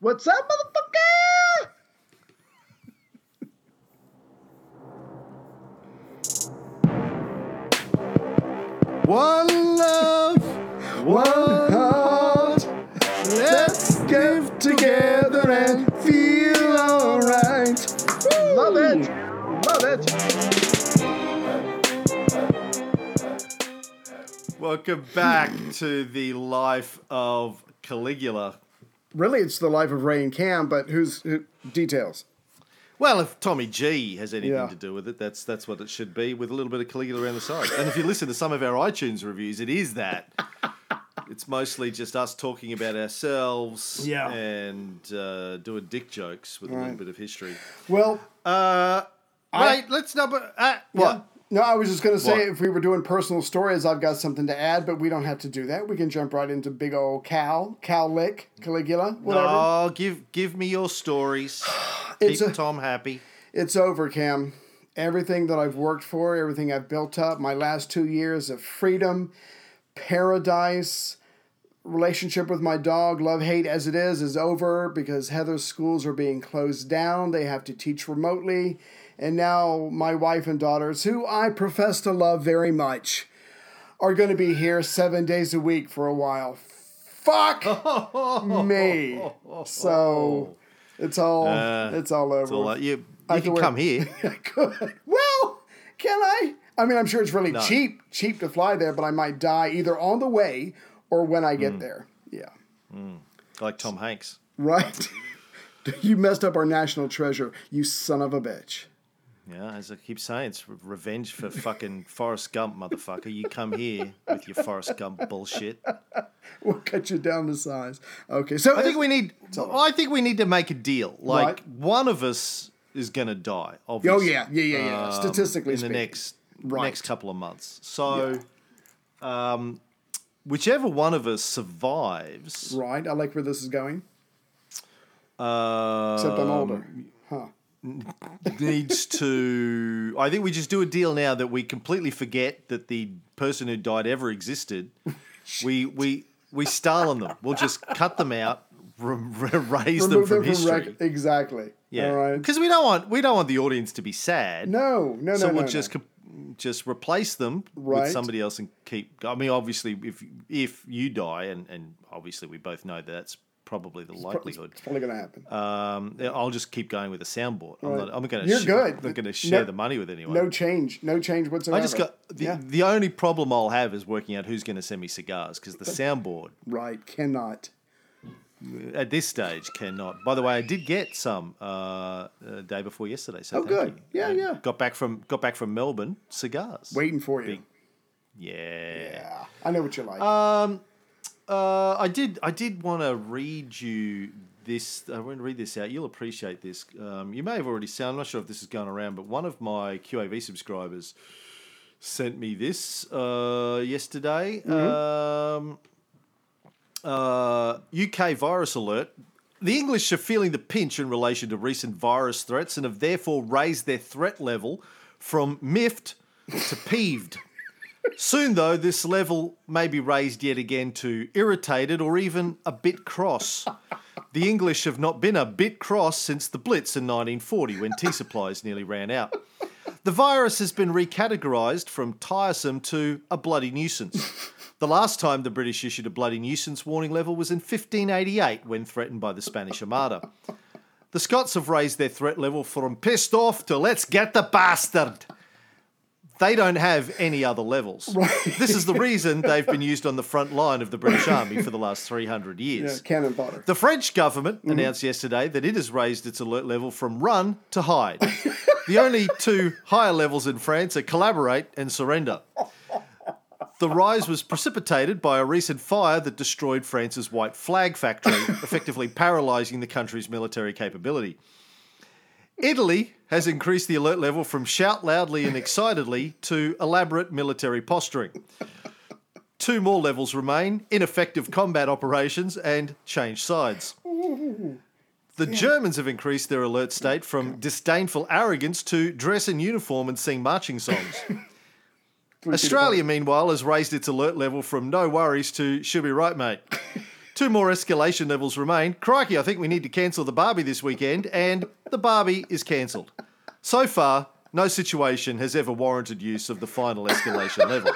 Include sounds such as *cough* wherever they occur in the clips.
What's up, motherfucker? One love, one heart. Let's get together and feel alright. Love it. Love it. Welcome back to the life of Caligula. Really, it's the life of Ray and Cam, but who's who, details? Well, if Tommy G has anything Yeah. to do with it, that's that's what it should be, with a little bit of Caligula around the side. And if you listen to some of our iTunes reviews, it is that. *laughs* It's mostly just us talking about ourselves Yeah. and uh, doing dick jokes with a little bit of history. Well, Uh, I- wait, let's number. Uh, what? No, I was just going to say What? if we were doing personal stories, I've got something to add, but we don't have to do that. We can jump right into big old Cal, Cal Lick, Caligula, whatever. No, give give me your stories. *sighs* It's Keep a- Tom happy. It's over, Cam. Everything that I've worked for, everything I've built up, my last two years of freedom, paradise, relationship with my dog, love hate as it is, is over because Heather's schools are being closed down. They have to teach remotely. And now my wife and daughters, who I profess to love very much, are going to be here seven days a week for a while. Fuck *laughs* me. So it's all Uh, it's all over. It's all like, you you to can come here. *laughs* Well, can I? I mean, I'm sure it's really cheap, cheap to fly there, but I might die either on the way or when I Mm. get there. Yeah. like Tom Hanks. Right. *laughs* you messed up our national treasure, you son of a bitch. Yeah, as I keep saying, it's revenge for fucking Forrest Gump, motherfucker. You come here with your Forrest Gump bullshit. *laughs* We'll cut you down to size. Okay, so I think we need. I think we need to make a deal. Like Right. one of us is gonna die. Oh Obviously. yeah, yeah, yeah, yeah. um, Statistically in the next Right. next couple of months. So, um, whichever one of us survives, right? I like where this is going. uh, Except I'm older, huh? Needs to. I think we just do a deal now that we completely forget that the person who died ever existed. we we we Stalin them. We'll just cut them out, r- r- raise them Remove from them from history. rec- exactly. yeah, All right. because we don't want we don't want the audience to be sad. No, no, no, so no. we'll no. just co- just replace them Right. with somebody else and keep. I mean, obviously, if if you die, and and obviously we both know that that's probably the likelihood. It's probably gonna happen. Um, I'll just keep going with the soundboard. I'm not. I'm going You're to. good. I'm not going to share No- the money with anyone. no change. No change whatsoever. I just got the yeah. the only problem I'll have is working out who's going to send me cigars because the *laughs* soundboard right. Cannot. at this stage cannot. By the way, I did get some uh, uh, day before yesterday. So Oh, thank good. you. Yeah, I yeah. Got back from got back from Melbourne. Cigars. Waiting for you. Big- Yeah. Yeah, I know what you like. Um, uh, I did. I did want to read you this. I want to read this out. You'll appreciate this. Um, you may have already seen. I'm not sure if this is going around, but one of my QAV subscribers sent me this uh, yesterday. Um, uh, UK virus alert. The English are feeling the pinch in relation to recent virus threats and have therefore raised their threat level from miffed to peeved. Soon, though, this level may be raised yet again to irritated or even a bit cross. The English have not been a bit cross since the Blitz in 1940 when tea supplies nearly ran out. The virus has been recategorised from tiresome to a bloody nuisance. The last time the British issued a bloody nuisance warning level was in 1588 when threatened by the Spanish Armada. The Scots have raised their threat level from pissed off to let's get the bastard. They don't have any other levels. This is the *laughs* reason they've been used on the front line of the British Army for the last 300 years. yeah, cannon fodder. The French government mm-hmm. announced yesterday that it has raised its alert level from run to hide. *laughs* the only two higher levels in France are collaborate and surrender. The rise was precipitated by a recent fire that destroyed France's white flag factory, *laughs* effectively paralysing the country's military capability. Italy has increased the alert level from shout loudly and excitedly to elaborate military posturing. Two more levels remain ineffective combat operations and change sides. The Germans have increased their alert state from disdainful arrogance to dress in uniform and sing marching songs. *laughs* Australia, meanwhile, has raised its alert level from no worries to she'll be right, mate. *laughs* Two more escalation levels remain. Crikey, I think we need to cancel the Barbie this weekend, and the Barbie is cancelled. So far, no situation has ever warranted use of the final escalation *laughs*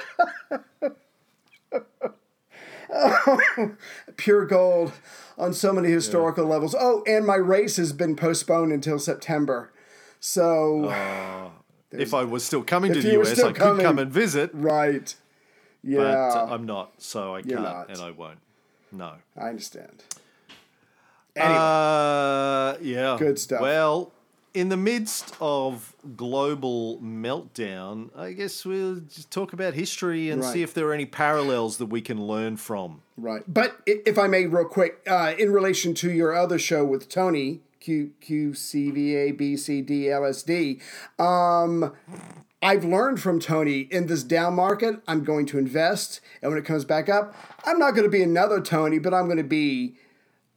level. *laughs* Pure gold on so many historical levels. Oh, and my race has been postponed until September. So, If I was still coming to the US, I could come and visit, right. Yeah, uh, I'm not, so I You're can't not. and I won't. No. I understand. Anyway, Uh, yeah. Good stuff. Well, in the midst of global meltdown, I guess we'll just talk about history and Right. see if there are any parallels that we can learn from. right. But if I may, real quick, uh, in relation to your other show with Tony, Q Q C V A B C D L S D, um, I've learned from Tony in this down market, I'm going to invest, and when it comes back up, I'm not going to be another Tony, but I'm going to be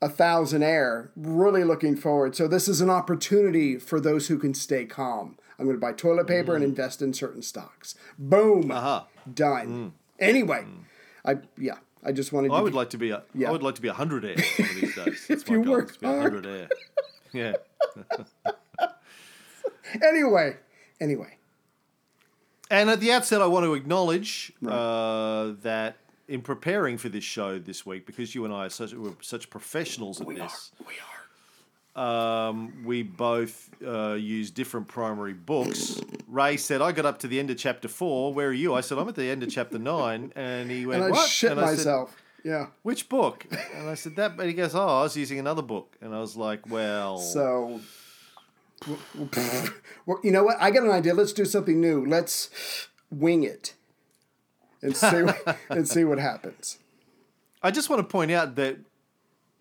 a thousand air. Really looking forward. So this is an opportunity for those who can stay calm. I'm going to buy toilet paper and mm. invest in certain stocks. Boom. Uh-huh. Done. Mm. Anyway, mm. I yeah, I just wanted. I to would like to be a. I Yeah. would like to be a hundred air *laughs* one of these days. If my you goal, work is to be a hard. hundred air. Yeah. *laughs* anyway, anyway. And at the outset, I want to acknowledge uh, that in preparing for this show this week, because you and I are such, we're such professionals at this, We are. um, we both uh, use different primary books. Ray said, I got up to the end of chapter four. Where are you? I said, I'm at the end of chapter nine. And he went, And I What? shit and I said, myself. yeah. Which book? And I said, That. but he goes, Oh, I was using another book. And I was like, Well. So, you know what? I got an idea. Let's do something new. Let's wing it and see what, *laughs* and see what happens. I just want to point out that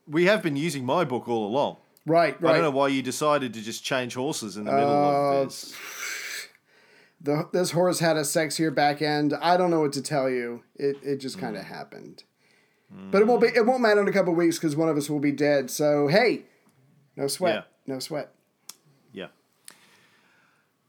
we have been using my book all along. Right, I don't know why you decided to just change horses in the middle Uh, of this. The, this horse had a sexier back end. I don't know what to tell you. It it just kind of happened. But it won't be. It won't matter in a couple of weeks because one of us will be dead. So hey, no sweat. No sweat.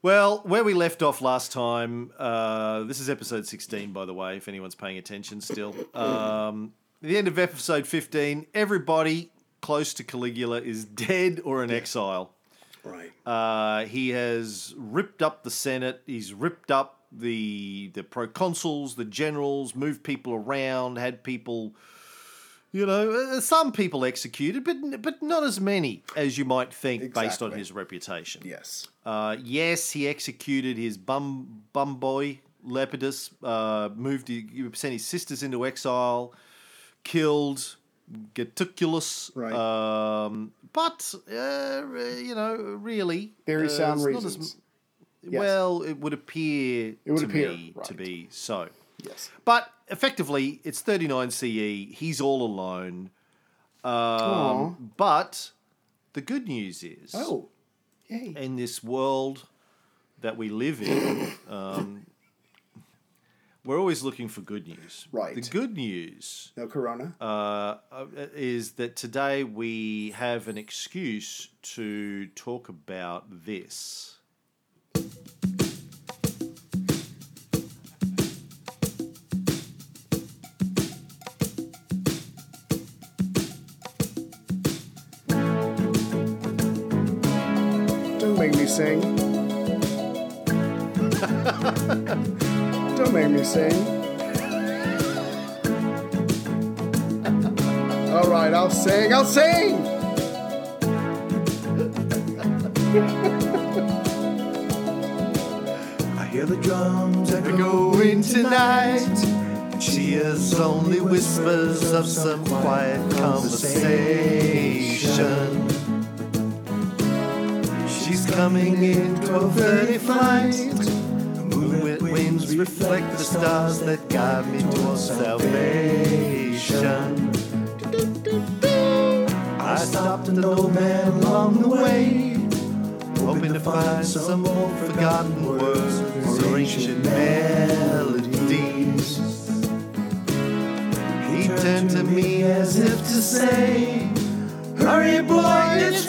Well, where we left off last time, uh, this is episode 16, by the way, if anyone's paying attention still. Um, at the end of episode 15, everybody close to Caligula is dead or in exile. Right. Uh, he has ripped up the Senate. He's ripped up the the proconsuls, the generals, moved people around, had people, you know, uh, some people executed, but but not as many as you might think based on his reputation. Yes. Uh, yes, he executed his bum bum boy Lepidus, uh, moved, he sent his sisters into exile, killed Geticulus. Right. Um, but uh, you know, really, Very uh, sound it's not as- reasons. Yes. Well, it would appear It would to appear, me to be so. Yes. But effectively, it's 39 CE. He's all alone. Um, but the good news is Oh. Yay. in this world that we live in, *coughs* um, we're always looking for good news. Right. The good news No corona. uh, uh, is that today we have an excuse to talk about this. Sing. Don't make me sing. All right, I'll sing. I'll sing. I hear the drums echo Going tonight, she is only whispers of some quiet conversation. Coming in 12:30 flight. Moonlit winds reflect the stars that guide me towards salvation. I stopped an old man along the way, hoping to find some old forgotten words or ancient melodies. He turned to me as if to say, Hurry, boy, it's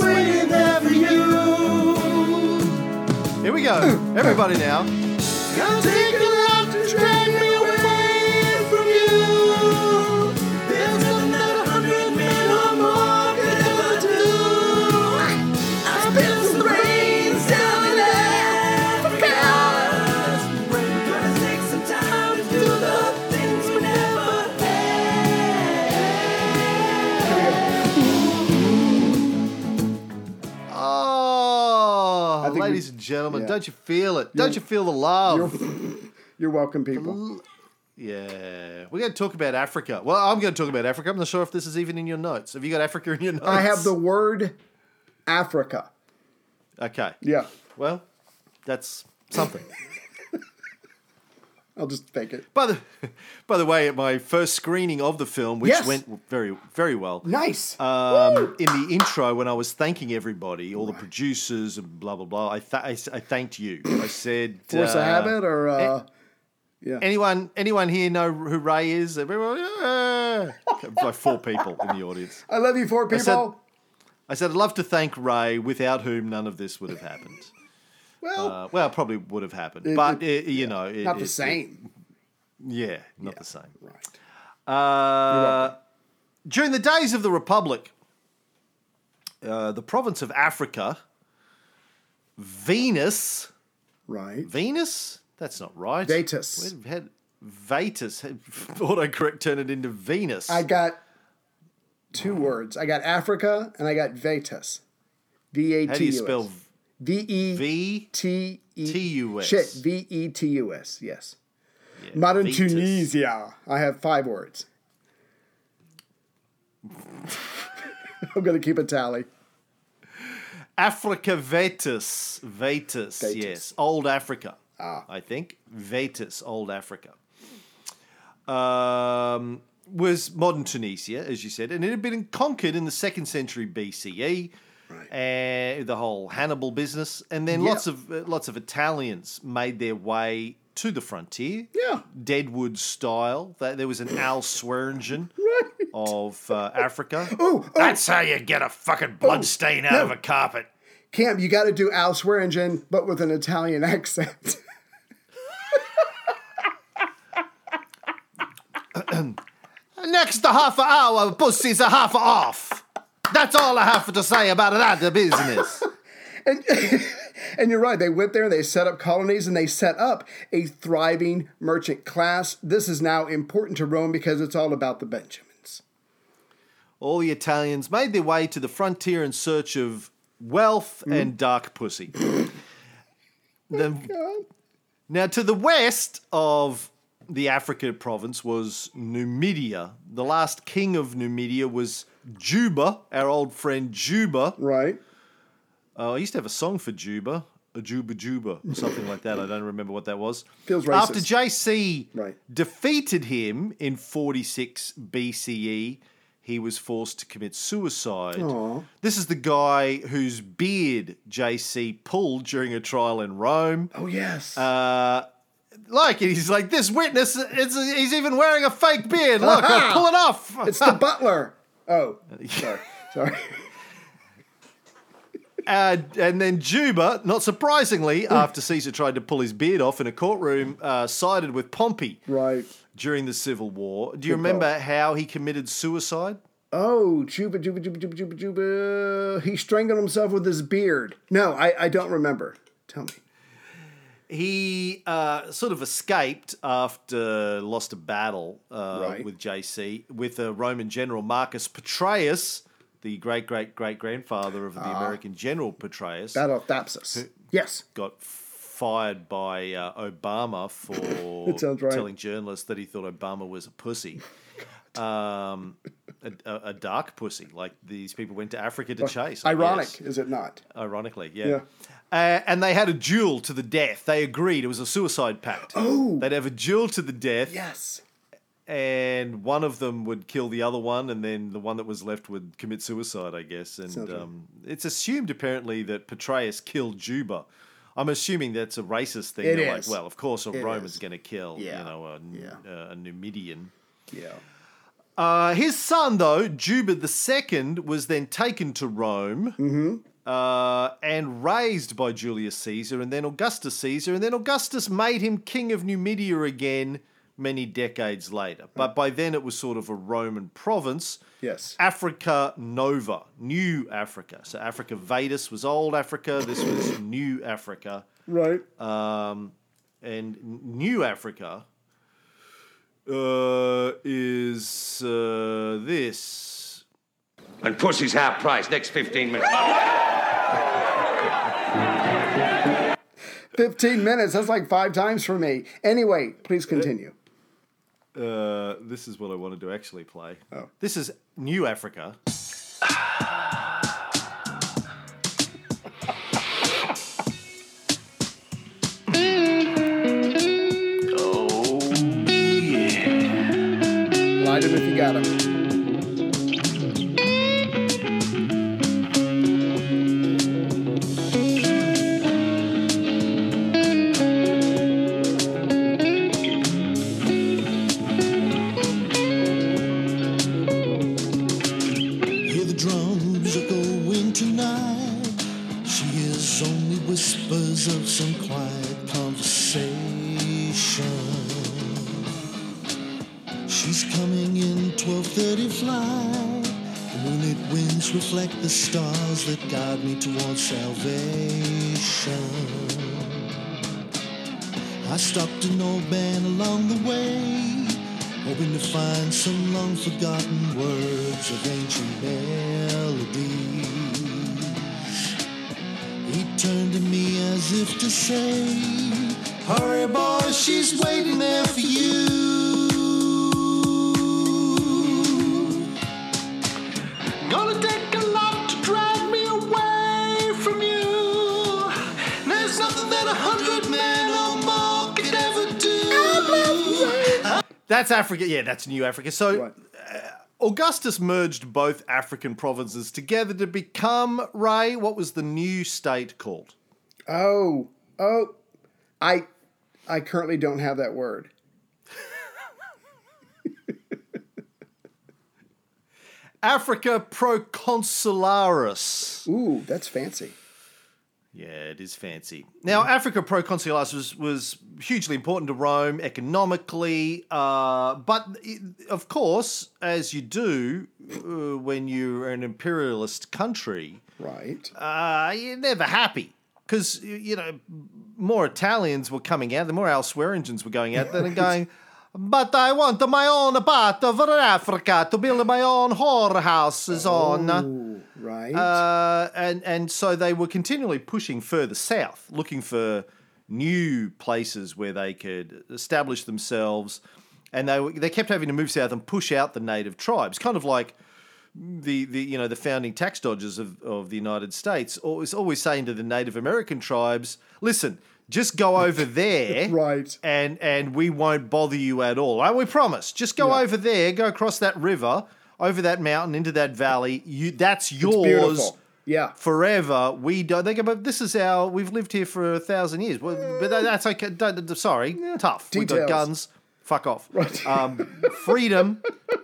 we go, everybody now. Ladies and gentlemen. yeah. Don't you feel it? Don't you feel the love? You're *laughs* welcome, people. Yeah, we're going to talk about Africa. Well, I'm going to talk about Africa. I'm not sure if this is even in your notes. Have you got Africa in your notes? I have the word Africa. Okay. Yeah, Well, that's something. *laughs* I'll just fake it. by the *laughs* by the way, at my first screening of the film, which Yes. went very very well. Nice. Um, in the intro, when I was thanking everybody, all the producers and blah blah blah, I, th- I, I thanked you. I *coughs* said, Force uh, a habit or uh, yeah. Anyone, anyone here know who Ray is? Everyone, yeah. like four people in the audience. I love you, four people. I said- I said, I'd love to thank Ray, without whom none of this would have happened. Well, Uh, well, probably would have happened, It- but it- uh, you know, it, not the it- same. yeah, not the same. right. Uh, during the days of the Republic, uh, the province of Africa, Venus, Right. Venus? That's not right. Vetus. We'd had Vetus. *laughs* Autocorrect turn it into Venus. I got two words. I got Africa and I got Vetus. V A How do you spell S. V E V? T E T-U-S. Shit. V E T U S. Yes. Yeah, Modern Vetus. Tunisia. I have five words. *laughs* I'm gonna keep a tally. Africa Vetus. Vetus, Vetus. yes. Old Africa, Ah. I think. Vetus, Old Africa. Um, was modern Tunisia, as you said, and it had been conquered in the second century BCE. Right. And the whole Hannibal business, and then Yeah. lots of uh, lots of Italians made their way to the frontier. Yeah. Deadwood style. There was an Al Swearingen *laughs* Right. of uh, Africa. *laughs* Oh, oh, That's how you get a fucking blood stain out no. of a carpet. Camp, you got to do Al Swearingen, but with an Italian accent. *laughs* *clears throat* Next half an hour, pussy's a half off. That's all I have to say about that business. *laughs* and, *laughs* and you're right. They went there, and they set up colonies, and they set up a thriving merchant class. This is now important to Rome because it's all about the Benjamins. all the Italians made their way to the frontier in search of wealth hmm? and dark pussy. *laughs* The- oh now, to the west of the Africa province was Numidia. The last king of Numidia was Juba, our old friend Juba. Right? Uh, I used to have a song for Juba, a Juba Juba, or something like that. I don't remember what that was. Feels racist. After. JC Right. defeated him in 46 BCE, he was forced to commit suicide. Aw. This is the guy whose beard JC pulled during a trial in Rome. Oh, yes. Uh, like he's like this witness. It's, he's even wearing a fake beard. Look, I'll *laughs* pull it off. it's the *laughs* butler. Oh, *laughs* sorry. Sorry. Uh, and then Juba, not surprisingly, after Caesar tried to pull his beard off in a courtroom, uh, sided with Pompey Right. during the Civil War. Do you Good remember how he committed suicide? Oh, Juba, Juba, Juba, Juba, Juba, Juba. He strangled himself with his beard. No, I, I don't remember. Tell me. He uh, sort of escaped after lost a battle uh, Right. with JC with a Roman general Marcus Petraeus, the great great great grandfather of the Ah. American general Petraeus. Battle of Thapsus. Yes. got fired by uh, Obama for *laughs* right. telling journalists that he thought Obama was a pussy. Um, a, a, dark pussy, like these people went to Africa to chase. Ironic, is it not? Ironically, yeah. Yeah. Uh, and they had a duel to the death. They agreed it was a suicide pact. Oh. They'd have a duel to the death, Yes. and one of them would kill the other one, and then the one that was left would commit suicide, I guess. And um, it's assumed apparently that Petraeus killed Juba. I'm assuming that's a racist thing. It They're is. like, well, of course, a It Roman's going to kill, Yeah. you know, a, Yeah. a, a Numidian. Yeah. Uh, his son, though, Juba II, was then taken to Rome Mm-hmm. uh, and raised by Julius Caesar and then Augustus Caesar. And then Augustus made him king of Numidia again many decades later. But by then it was sort of a Roman province. Yes. Africa Nova, New Africa. So Africa Vetus was old Africa, this was *coughs* New Africa. Right. Um, and New Africa uh, is uh, this. And pussy's half price next 15 minutes. 15 minutes. That's like five times for me. Anyway, please continue. Uh, this is what I wanted to actually play. Oh. This is New Africa. *sighs* *laughs* Light find some long forgotten words of ancient melodies. He turned to me as if to say, Hurry, boy, she's waiting there for you. That's Africa. Yeah, that's New Africa. So Right. Uh, Augustus merged both African provinces together to become Ray. What was the new state called? Oh, oh, I, I currently don't have that word. *laughs* Africa Proconsularis. Ooh, that's fancy. Yeah, it is fancy. Now, Africa Proconsularis was, was hugely important to Rome economically, uh, but i of course, as you do uh, when you're an imperialist country, Right. uh, you're never happy because you know more Italians were coming out, the more Al Swearingens were going out there and going. But I want my own part of Africa to build my own whorehouses on. Right. Uh, and and so they were continually pushing further south, looking for new places where they could establish themselves, and they were- they kept having to move south and push out the native tribes, kind of like the, the you know the founding tax dodgers of, of the United States always always saying to the Native American tribes, listen. Just go *laughs* over there, Right. And and we won't bother you at all. Right? We promise. Just go Yeah. over there, go across that river, over that mountain, into that valley. You that's yours. Yeah. forever. We don't. They go, but this is our. We've lived here for a thousand years. Well, but that's okay. Sorry, tough. We got guns. Fuck off. Um, freedom,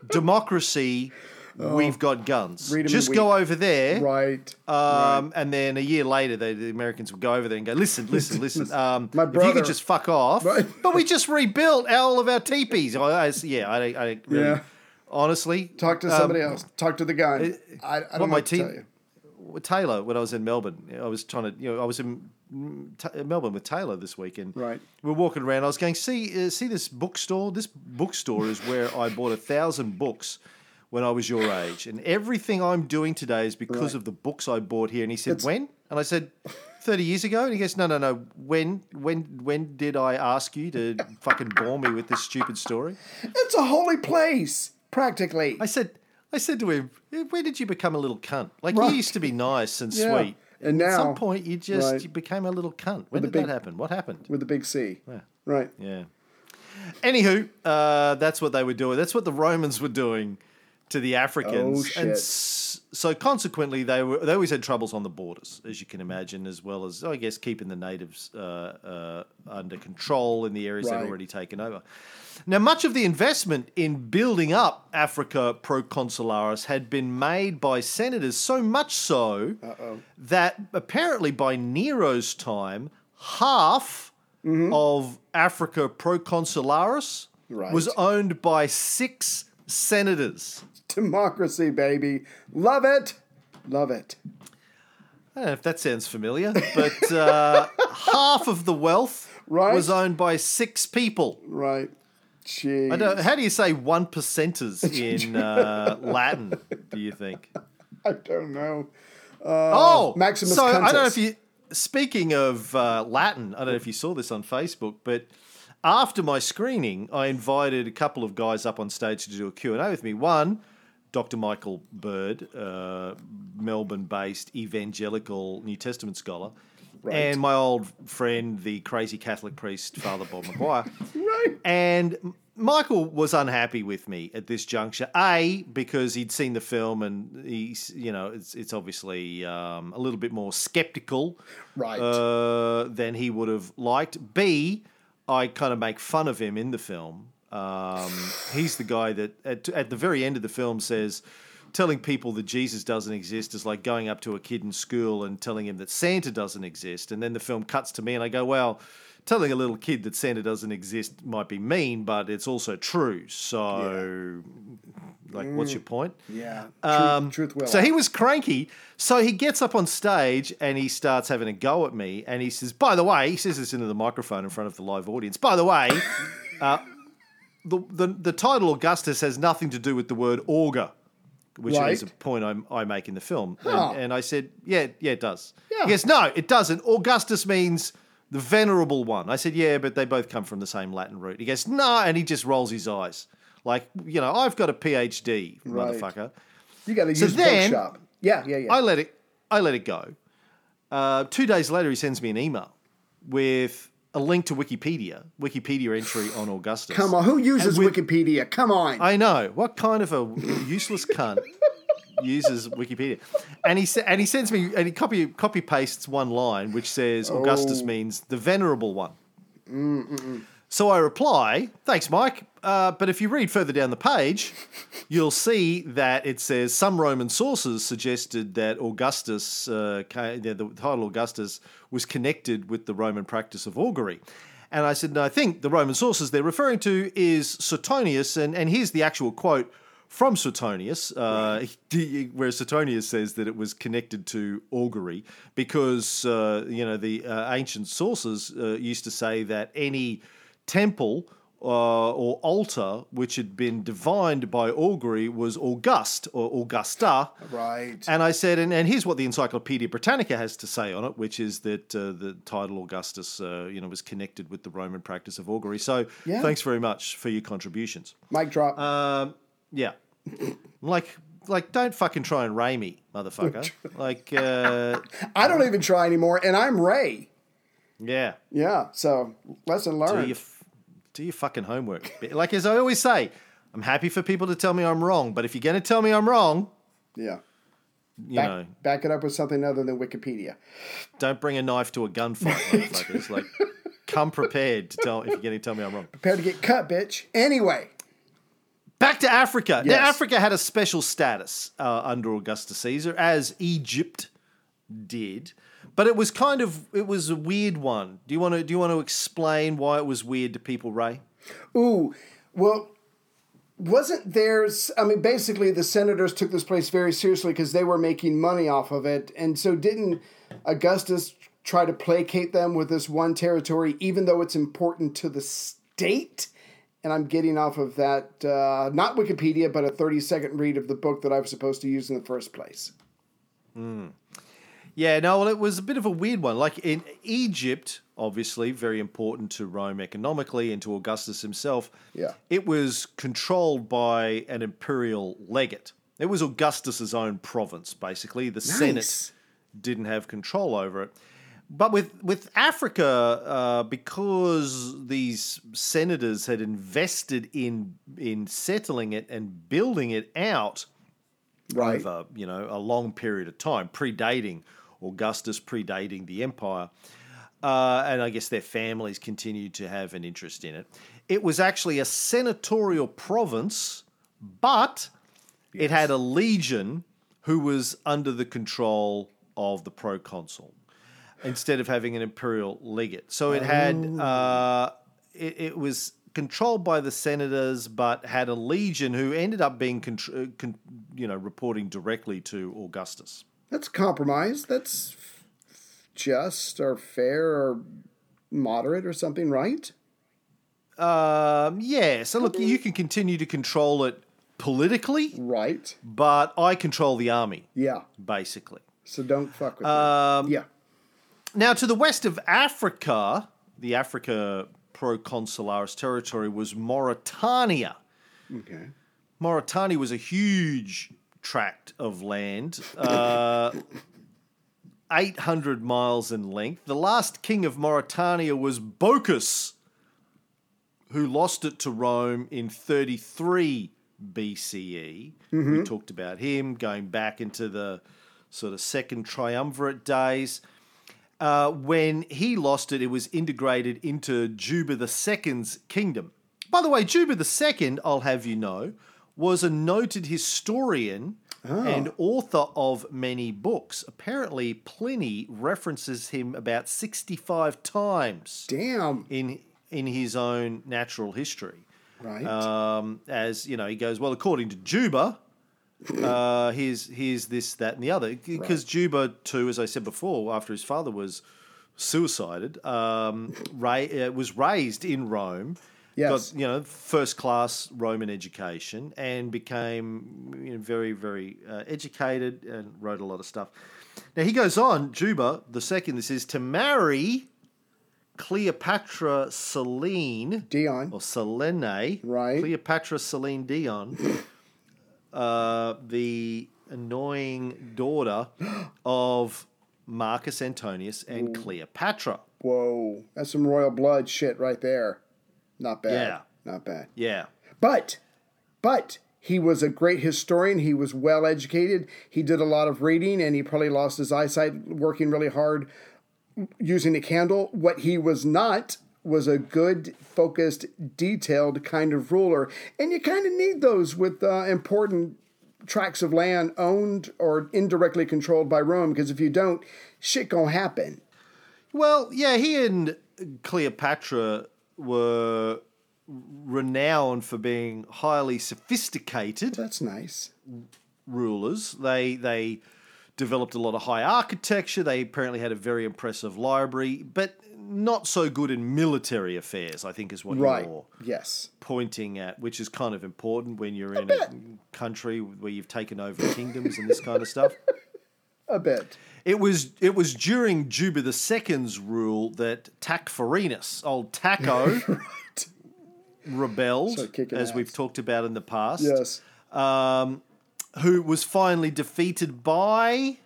democracy. we've got guns. Just go over there. Right. Um, And then a year later, they, the Americans would go over there and go, listen, listen, *laughs* listen. Um, My If you could just fuck off. Right. But we just rebuilt all of our teepees. I, I, yeah, I, I really, Yeah. Honestly. Talk to um, somebody else. Talk to the guy. I, I what don't know my what to team- tell you. Taylor when I was in Melbourne. I was trying to, you know, I was in Melbourne with Taylor this weekend. Right. We are walking around. I was going, see, uh, see this bookstore. This bookstore is where I bought a thousand books when I was your age, and everything I'm doing today is because Right. of the books I bought here. And he said, It's- when? And I said. 30 years ago and he goes no no no when when when did i ask you to fucking bore me with this stupid story It's a holy place, practically. i said i said to him "Where did you become a little cunt like Right. you used to be nice and Yeah. sweet And now at some point you just right. you became a little cunt when did big- that happen what happened with the big C. Yeah. Right. yeah anywho uh, that's what they were doing that's what the romans were doing to the africans Oh, shit. So consequently they were they always had troubles on the borders as you can imagine as well as i guess keeping the natives uh, uh, under control in the areas they'd already taken over. Now much of the investment in building up africa proconsularis had been made by senators so much so that apparently by nero's time half of africa proconsularis Right. was owned by six senators Democracy, baby. Love it. Love it. I don't know if that sounds familiar, but uh, *laughs* half of the wealth Right. was owned by six people. Right. Jeez. I don't, how do you say one percenters *laughs* in uh, Latin? Do you think? I don't know. oh, Maximus so I don't know if you. speaking of uh, Latin, I don't know if you saw this on Facebook, but after my screening, I invited a couple of guys up on stage to do a Q&A with me. One, Dr. Michael Bird, uh, Melbourne-based evangelical New Testament scholar, and my old friend, the crazy Catholic priest, Father Bob Maguire. *laughs* Right. And Michael was unhappy with me at this juncture. A because he'd seen the film and he's you know it's it's obviously um, a little bit more skeptical, Right. uh, than he would have liked. B, I kind of make fun of him in the film. Um, he's the guy that at, at the very end of the film says. Telling people that Jesus doesn't exist is like going up to a kid in school and telling him that Santa doesn't exist. And then the film cuts to me and I go, Well, telling a little kid that Santa doesn't exist might be mean, but it's also true. So, like, what's your point? Yeah. Truth, Um, truth will. So he was cranky. So he gets up on stage and he starts having a go at me. And he says, by the way, he says this into the microphone in front of the live audience. By the way, *laughs* uh, the, the, the title Augustus has nothing to do with the word augur, which Right. is a point I, I make in the film. Huh. And, and I said, yeah, yeah, it does. Yeah. He goes, no, it doesn't. Augustus means the venerable one. I said, yeah, but they both come from the same Latin root. He goes, no, and he just rolls his eyes. Like, you know, I've got a PhD, Right. motherfucker. you got to so use then- bookshop. Yeah, yeah, yeah. I let it. I let it go. Uh, two days later, he sends me an email with a link to Wikipedia, Wikipedia entry on Augustus. Come on, who uses with- Wikipedia? Come on. I know what kind of a useless cunt *laughs* uses Wikipedia, and he and he sends me and he copy copy pastes one line which says Augustus Oh. means the venerable one. Mm, mm, mm. So I reply, thanks, Mike. Uh, but if you read further down the page, you'll see that it says some Roman sources suggested that Augustus, uh, the, title Augustus, was connected with the Roman practice of augury. And I said, no, I think the Roman sources they're referring to is Suetonius, and, and here's the actual quote from Suetonius, uh, *laughs* where Suetonius says that it was connected to augury because uh, you know the uh, ancient sources uh, used to say that any temple uh, or altar which had been divined by augury was august or augusta. right. And I said, and, and here's what the Encyclopedia Britannica has to say on it, which is that uh, the title Augustus, uh, you know, was connected with the Roman practice of augury. So Yeah. thanks very much for your contributions. Mic drop. Um, yeah, *laughs* like, like, don't fucking try and ray me, motherfucker. *laughs* like, uh, I don't even try anymore, and I'm Ray. yeah, Yeah. So lesson learned. Do your fucking homework. Like as I always say, I'm happy for people to tell me I'm wrong, but if you're going to tell me I'm wrong, yeah. you Back, know, back it up with something other than Wikipedia. don't bring a knife to a gunfight, *laughs* motherfuckers. Like, come prepared to tell if you're going to tell me I'm wrong. Prepare to get cut, bitch. Anyway. Back to Africa. Yes. Now, Africa had a special status uh, under Augustus Caesar, as Egypt did, but it was kind of it was a weird one. Do you want to do you want to explain why it was weird to people, Ray? Ooh, well, wasn't there's? I mean, basically, the senators took this place very seriously because they were making money off of it, and so didn't Augustus try to placate them with this one territory, even though it's important to the state? And I'm getting off of that, uh, not Wikipedia, but a 30 second read of the book that I was supposed to use in the first place. Yeah, no, well, it was a bit of a weird one. Like in Egypt, obviously very important to Rome economically and to Augustus himself. Yeah. it was controlled by an imperial legate. It was Augustus's own province, basically. The Senate didn't have control over it. But with with Africa, uh, because these senators had invested in in settling it and building it out Right. over you know a long period of time, predating Augustus, predating the empire, uh, and I guess their families continued to have an interest in it. It was actually a senatorial province, but it had a legion who was under the control of the proconsul instead of having an imperial legate. So it had uh, it, it was controlled by the senators, but had a legion who ended up being contr- uh, con- you know reporting directly to Augustus. That's compromise. That's just or fair or moderate or something, right? Um, yeah, so look, you can continue to control it politically, Right. but I control the army Yeah. basically. So don't fuck with Um, me. Yeah. Now, to the west of Africa, the Africa Proconsularis territory was Mauritania. Okay. Mauritania was a huge tract of land, uh, 800 miles in length. The last king of Mauritania was Bocchus, who lost it to Rome in 33 BCE. We talked about him going back into the sort of second triumvirate days. Uh, when he lost it, it was integrated into Juba II's kingdom. By the way, Juba II, I'll have you know, was a noted historian and author of many books. Apparently, Pliny references him about 65 times Damn. in in his own natural history. Right. Um, as you know, he goes, well, according to Juba, uh, *coughs* here's here's this, that, and the other. Because Juba too, as I said before, after his father was suicided, um, ra- uh, was raised in Rome. Yes. Got you know first class Roman education and became you know, very very uh, educated and wrote a lot of stuff. Now he goes on, Juba the second. This is to marry Cleopatra Selene Dion. or Selene, Right. Cleopatra Celine Dion, *gasps* uh, the annoying daughter of Marcus Antonius and Cleopatra. Whoa. That's some royal blood shit right there. Not bad. Yeah. Not bad. Yeah. But, but he was a great historian. He was well educated. He did a lot of reading, and he probably lost his eyesight working really hard using a candle. What he was not was a good, focused, detailed kind of ruler, and you kind of need those with uh, important tracts of land owned or indirectly controlled by Rome. Because if you don't, shit gonna happen. Well, yeah, he and Cleopatra were renowned for being highly sophisticated That's nice. rulers. They they developed a lot of high architecture. They apparently had a very impressive library, but not so good in military affairs. I think is what Right. you're Yes. pointing at, which is kind of important when you're in a country where you've taken over kingdoms and this kind of stuff. *laughs* A bit. It was it was during Juba II's rule that Tacfarinas, old Taco, *laughs* rebelled, as ass. we've talked about in the past. Yes. Um, who was finally defeated by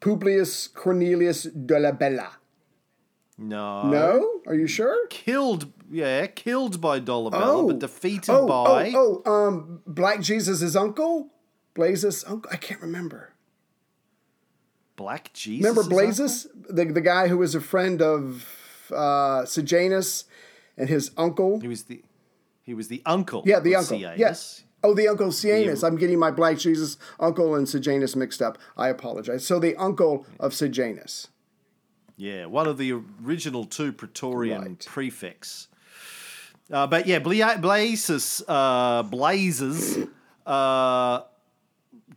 Publius Cornelius Dolabella. no No? Are you sure? killed yeah killed by Dolabella, Oh. but defeated Oh, by oh, oh, um, Black Jesus' uncle? Blazes' uncle? I can't remember. Black Jesus. Remember Blazes? The, the guy who was a friend of uh, Sejanus and his uncle? He was the he was the uncle. Yeah, the of uncle. Yes. Oh, the uncle Sejanus. I'm getting my Black Jesus uncle and Sejanus mixed up. I apologize. So the uncle of Sejanus. Yeah, one of the original two Praetorian Right. prefects. Uh, but yeah, Bla- Blazes, uh, Blazes uh,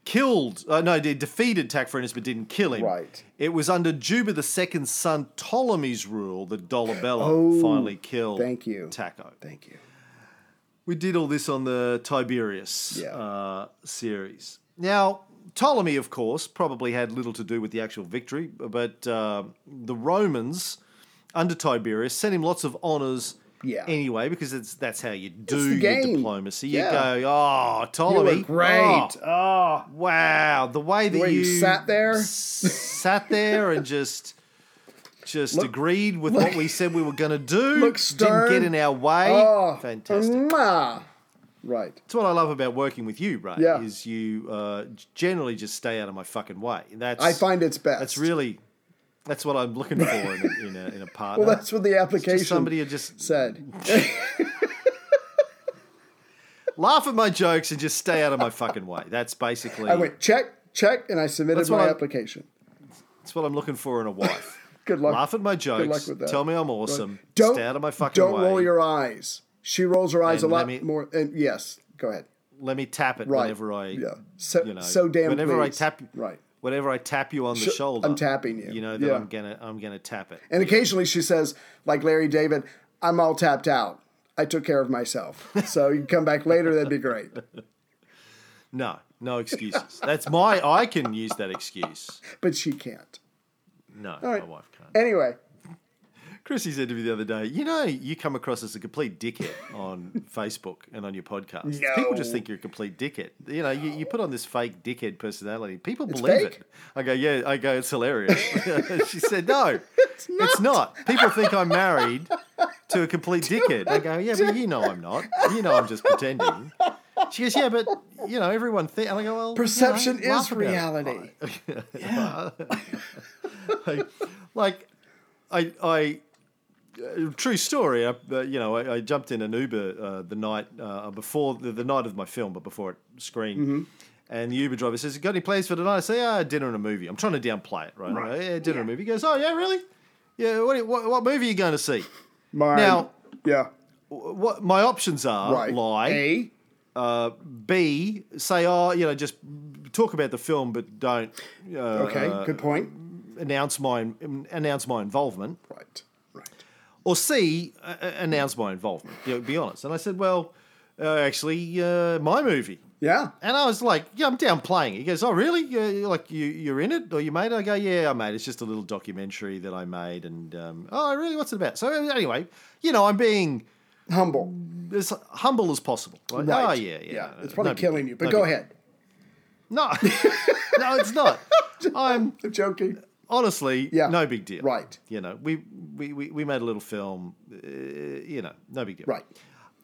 killed, uh, no, they defeated Tacfarinas but didn't kill him. Right. It was under Juba II's son Ptolemy's rule that Dolabella Oh, finally killed thank you. Taco. Thank you. We did all this on the Tiberius Yeah. uh, series. Now, Ptolemy, of course, probably had little to do with the actual victory, but uh, the Romans under Tiberius sent him lots of honors Yeah. anyway, because it's that's how you do your game. diplomacy. You Yeah. go, oh, You Ptolemy, were great. oh, Oh, wow, the way that way you sat there? s- sat there and just. Just agreed with what we said we were going to do. *laughs* Look Didn't get in our way. oh, Fantastic. mwah. Right. That's what I love about working with you, Ray. Yeah. Is you uh, generally just stay out of my fucking way. That's I find it's best. that's really that's what I'm looking for in a, in a, in a partner. Well, that's what the application somebody who just said. *laughs* laugh at my jokes and just stay out of my fucking way. That's basically I went check, check, and I submitted my I'm- application. that's what I'm looking for in a wife. *laughs* Good luck. Laugh at my jokes. with that. Tell me I'm awesome. Don't stay out of my fucking way. Don't roll your eyes. She rolls her eyes And a lot me- more. And yes, go ahead. Let me tap it Right. whenever I Yeah. So you know so damn. whenever pleased. I tap Right. Whenever I tap you on the Sh- shoulder. I'm tapping you. You know that Yeah. I'm gonna I'm gonna tap it. And occasionally she says, like Larry David, "I'm all tapped out. I took care of myself. So you can come back later. That'd be great." *laughs* No, no excuses. That's my. I can use that excuse. *laughs* But she can't. No, right. my wife can't. Anyway, Chrissy said to me the other day, you know, you come across as a complete dickhead on *laughs* Facebook and on your podcast. People just think you're a complete dickhead. You know, you, you put on this fake dickhead personality. People It's believe fake? it. I go, yeah, I go, it's hilarious. *laughs* *laughs* she said, no, it's not. People think I'm married to a complete dickhead. I go, yeah, but you know I'm not. You know I'm just pretending. She goes, yeah, but, you know, everyone thinks. I go, well, you know, perception is about it." reality. like, like I, I, true story. I, uh, you know, I, I jumped in an Uber uh, the night uh, before the, the night of my film, but before it screened. Mm-hmm. And the Uber driver says, "Got any plans for tonight?" I say, "Ah, dinner and a movie." I'm trying to downplay it, right? Go, yeah, dinner and a movie. He goes, "Oh yeah, really? Yeah. What, what, what movie are you going to see?" My, Now- yeah, What my options are: right. lie, A, uh, B, say, "Oh, you know, just talk about the film, but don't." Uh, okay, uh, good point. announce my announce my involvement, Right, right. Or C, uh, uh, announce my involvement. You know, be honest. And I said, well, uh, actually, uh, my movie. Yeah, And I was like, yeah, I'm downplaying it. He goes, oh, really? Uh, you're like, you, you're in it or you made it? I go, yeah, I made it. It's just a little documentary that I made. And, um, oh, really? What's it about? So anyway, you know, I'm being humble. as humble as possible. Like, Right. Oh, yeah, yeah. yeah. no, It's probably no killing you, but no go big- ahead. No, *laughs* no, it's not. *laughs* I'm I'm joking. Honestly, Yeah. no big deal. Right. You know, we we, we, we made a little film. Uh, you know, no big deal. Right.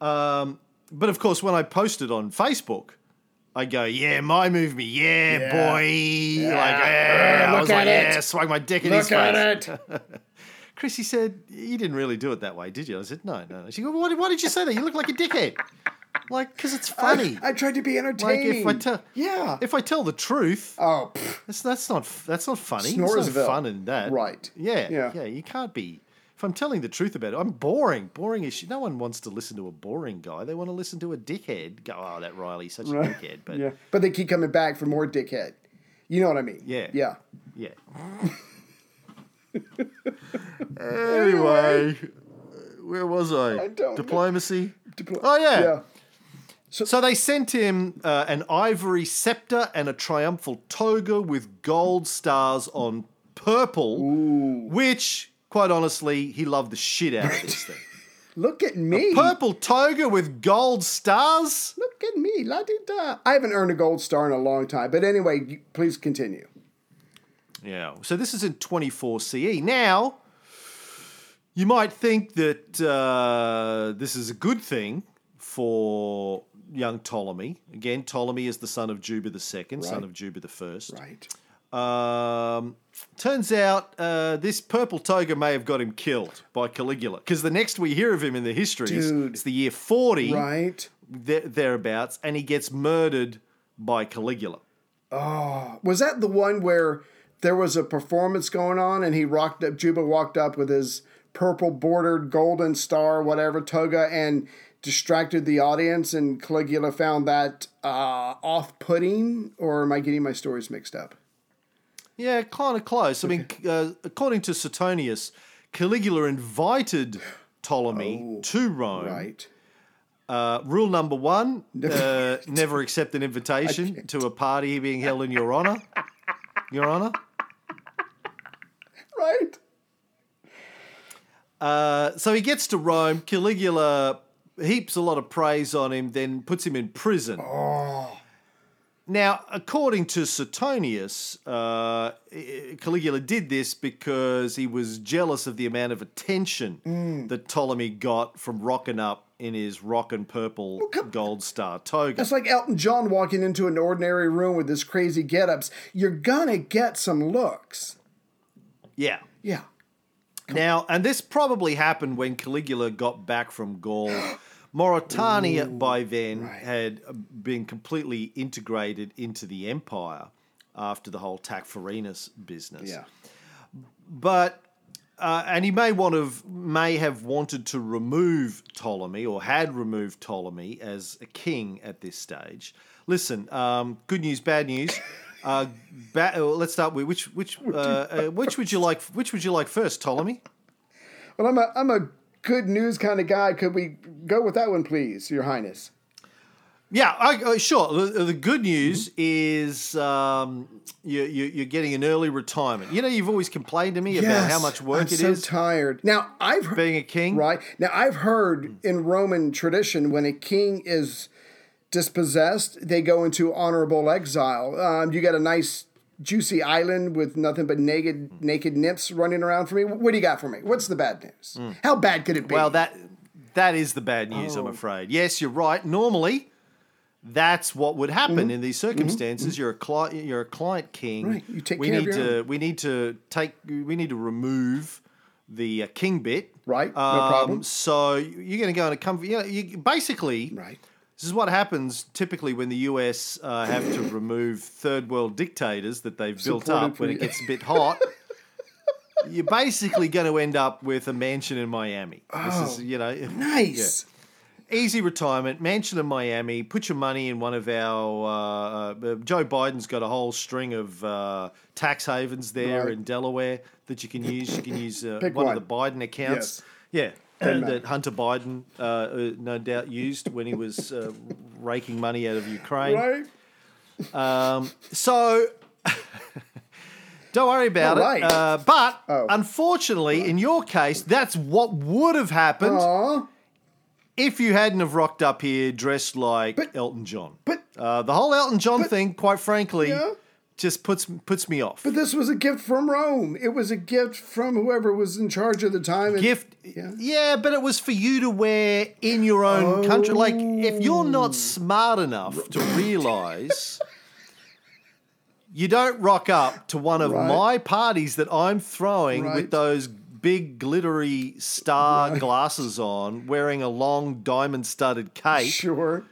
Um, but of course, when I posted on Facebook, I go, "Yeah, my movie, yeah, Yeah. boy!" Like, yeah, I Look was at like, it. "Yeah, swag my dick in his Look at face." it. *laughs* Chrissy said, "You didn't really do it that way, did you?" I said, "No, no." no." She go, "Why, why did you say that? You look like a dickhead." Like, because it's funny. I, I tried to be like, entertaining. if I tell, yeah. if I tell the truth, oh, that's that's not that's not funny. There's no fun in that. Right. Yeah. Yeah. Yeah. You can't be. If I'm telling the truth about it, I'm boring. Boring is. No one wants to listen to a boring guy. They want to listen to a dickhead. Go, oh, that Reilly's such a dickhead. But yeah. But they keep coming back for more dickhead. You know what I mean? Yeah. Yeah. yeah. *laughs* anyway, where was I? I. Diplomacy. Diplo- Oh yeah. Yeah. So they sent him uh, an ivory scepter and a triumphal toga with gold stars on purple, which, quite honestly, he loved the shit out of this *laughs* thing. Look at me. Purple toga with gold stars? Look at me. La di da. I haven't earned a gold star in a long time. But anyway, please continue. Yeah. So this is in 24 CE. Now, you might think that uh, this is a good thing for young Ptolemy. Again, Ptolemy is the son of Juba II, son of Juba I. Right. Um, turns out uh, this purple toga may have got him killed by Caligula because the next we hear of him in the histories Dude. is the year 40, Right. there, thereabouts, and he gets murdered by Caligula. Oh, was that the one where there was a performance going on and he rocked up, Juba walked up with his purple bordered golden star, whatever, toga, and distracted the audience and Caligula found that uh, off putting? Or am I getting my stories mixed up? Yeah, kind of close. I mean, uh, according to Suetonius, Caligula invited Ptolemy to Rome. Oh, Right. Uh, rule number one: *laughs* uh, never accept an invitation to a party being held in your honor. Your honor. Right. Uh, so he gets to Rome. Caligula heaps a lot of praise on him, then puts him in prison. Now, according to Suetonius, uh, Caligula did this because he was jealous of the amount of attention that Ptolemy got from rocking up in his rock and purple gold star toga. It's like Elton John walking into an ordinary room with his crazy get ups. You're gonna get some looks. Yeah. Yeah. Now, and this probably happened when Caligula got back from Gaul. *gasps* Mauritania by then had uh, been completely integrated into the empire after the whole Tacfarinas business. Yeah. But uh, and he may want to may have wanted to remove Ptolemy or had removed Ptolemy as a king at this stage. Listen, um, good news, bad news. *laughs* Uh, ba- uh, let's start with which which uh, uh, which would you like which would you like first, Ptolemy? Well, I'm a I'm a good news kind of guy. Could we go with that one, please, Your Highness? Yeah, I, uh, sure. The, the good news is um, you, you, you're getting an early retirement. You know, you've always complained to me about how much work I'm it is so tired. Now I've heard, being a king. right now I've heard in Roman tradition when a king is dispossessed, they go into honorable exile. Um, you get a nice juicy island with nothing but naked naked nymphs running around for me. What do you got for me? What's the bad news? How bad could it be? Well, that that is the bad news, I'm Oh. afraid. Yes, you're right. Normally, that's what would happen Mm-hmm. in these circumstances. You're a client. You're a client king. Right, you take we need to. own. We need to take. We need to remove the uh, king bit. Right, no Um, problem. So you're going to go on a comfort. You know, you, basically, right. This is what happens typically when the US uh, have to remove third world dictators that they've built up when it gets a bit hot. *laughs* You're basically going to end up with a mansion in Miami. This is, Oh, you know, Nice. easy retirement, mansion in Miami. Put your money in one of our. Uh, uh, Joe Biden's got a whole string of uh, tax havens there Right. in Delaware that you can use. You can use uh, one, one. of the Biden accounts. Yeah. That. Hunter Biden, uh, uh, no doubt, used when he was uh, raking money out of Ukraine. Right. Um, so *laughs* don't worry about right. it. Uh, but Oh. unfortunately, in your case, that's what would have happened Aw. if you hadn't have rocked up here dressed like But- Elton John. but- uh, the whole Elton John thing, quite frankly, Yeah. Just puts puts me off. But this was a gift from Rome. It was a gift from whoever was in charge at the time. and- Gift, Yeah. yeah. but it was for you to wear in your own country. Like, if you're Oh. not smart enough to realize, *laughs* you don't rock up to one of Right. my parties that I'm throwing Right. with those big glittery star glasses on, wearing a long diamond-studded cape. Sure.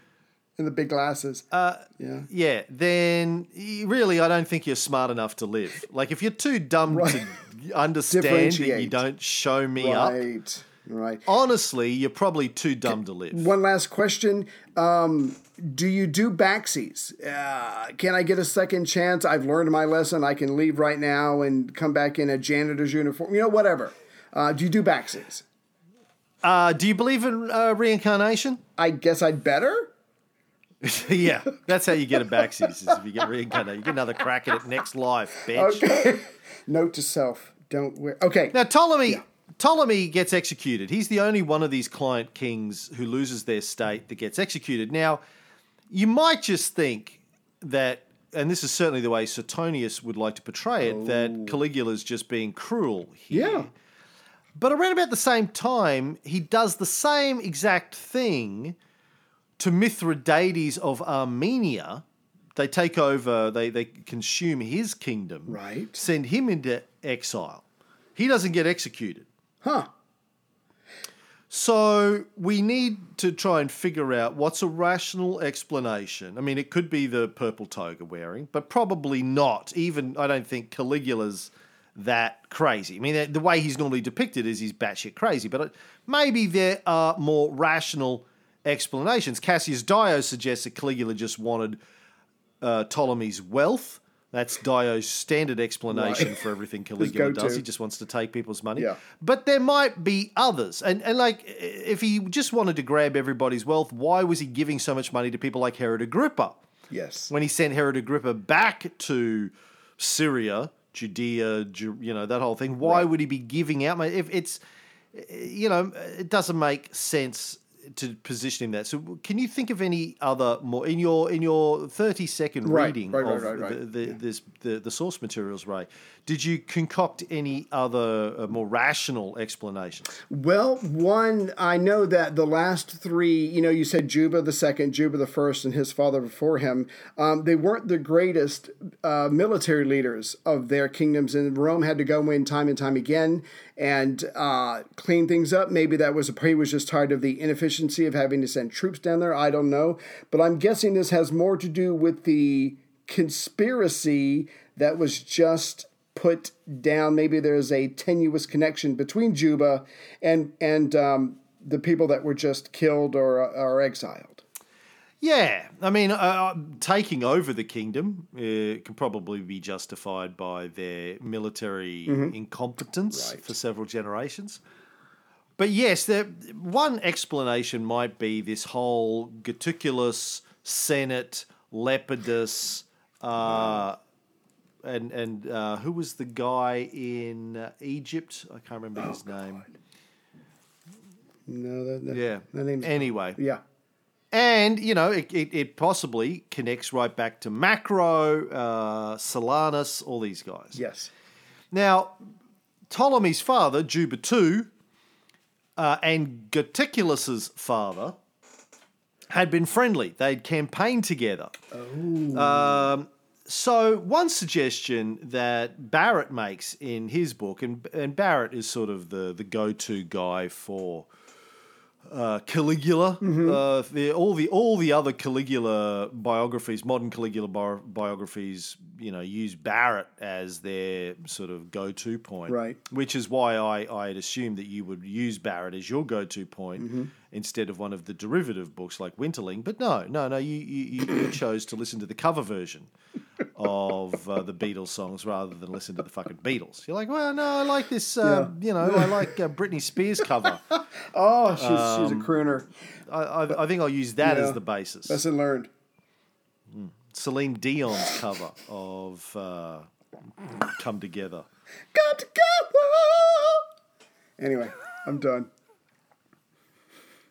And the big glasses. Uh, yeah. yeah, then really, I don't think you're smart enough to live. Like, if you're too dumb Right. to *laughs* understand that you don't show me up, Right. Right. honestly, you're probably too dumb to live. One last question. Um, do you do backsies? Uh, can I get a second chance? I've learned my lesson. I can leave right now and come back in a janitor's uniform. You know, whatever. Uh, do you do backsies? Uh, do you believe in uh, reincarnation? I guess I'd better. *laughs* yeah, that's how you get a backseat. Is if you get reincarnated, you get another crack at it next life, bitch. Okay. Note to self: Don't wear. Okay. Now Ptolemy, Ptolemy gets executed. He's the only one of these client kings who loses their state that gets executed. Now, you might just think that, and this is certainly the way Suetonius would like to portray it, that oh. Caligula's just being cruel here. Yeah. But around about the same time, he does the same exact thing to Mithridates of Armenia. They take over, they, they consume his kingdom, Right. send him into exile. He doesn't get executed. Huh. So we need to try and figure out what's a rational explanation. I mean, it could be the purple toga wearing, but probably not. Even I don't think Caligula's that crazy. I mean, the, way he's normally depicted is he's batshit crazy, but uh, maybe there are more rational explanations. Cassius Dio suggests that Caligula just wanted uh, Ptolemy's wealth. That's Dio's standard explanation Right. for everything *laughs* Caligula does. He just wants to take people's money. Yeah. But there might be others. And, and like, if he just wanted to grab everybody's wealth, why was he giving so much money to people like Herod Agrippa? Yes. When he sent Herod Agrippa back to Syria, Judea, you know, that whole thing, why would he be giving out money? If it's, you know, it doesn't make sense to position him that. So, can you think of any other more in your in your thirty second Right, reading right, right, of right, right. the the, this, the the source materials, Ray? Did you concoct any other uh, more rational explanations? Well, one, I know that the last three, you know, you said Juba the second, Juba the first, and his father before him, um, they weren't the greatest uh, military leaders of their kingdoms, and Rome had to go in time and time again and uh, clean things up. Maybe that was a he was just tired of the inefficiency of having to send troops down there. I don't know, but I'm guessing this has more to do with the conspiracy that was just put down. Maybe there's a tenuous connection between Juba and and um, the people that were just killed or or exiled. Yeah, I mean, uh, taking over the kingdom uh, can probably be justified by their military incompetence Right. for several generations. But yes, there, one explanation might be this whole Geticulus Senate, Lepidus, uh, and and uh, who was the guy in uh, Egypt? I can't remember his name. No, that, that, Yeah. That name's Anyway, yeah. And you know it, it, it possibly connects right back to Macro, uh, Silanus, all these guys. Yes. Now, Ptolemy's father, Juba II, uh, and Goticulus's father had been friendly. They'd campaigned together. Um, so, one suggestion that Barrett makes in his book, and, and Barrett is sort of the, the go to guy for uh, Caligula. Uh, the, all the all the other Caligula biographies, modern Caligula bi- biographies, you know, use Barrett as their sort of go-to point. Right. Which is why I I had assumed that you would use Barrett as your go-to point instead of one of the derivative books like Winterling. But no, no, no. You, you you chose to listen to the cover version *laughs* of uh, the Beatles songs rather than listen to the fucking Beatles. You're like, well, no, I like this. Uh, You know, I like uh, Britney Spears cover. *laughs* Oh, she's she's a crooner. I, I, I think I'll use that Yeah. as the basis. Lesson learned. Celine Dion's cover of uh, "Come Together." Got to go. Anyway, I'm done.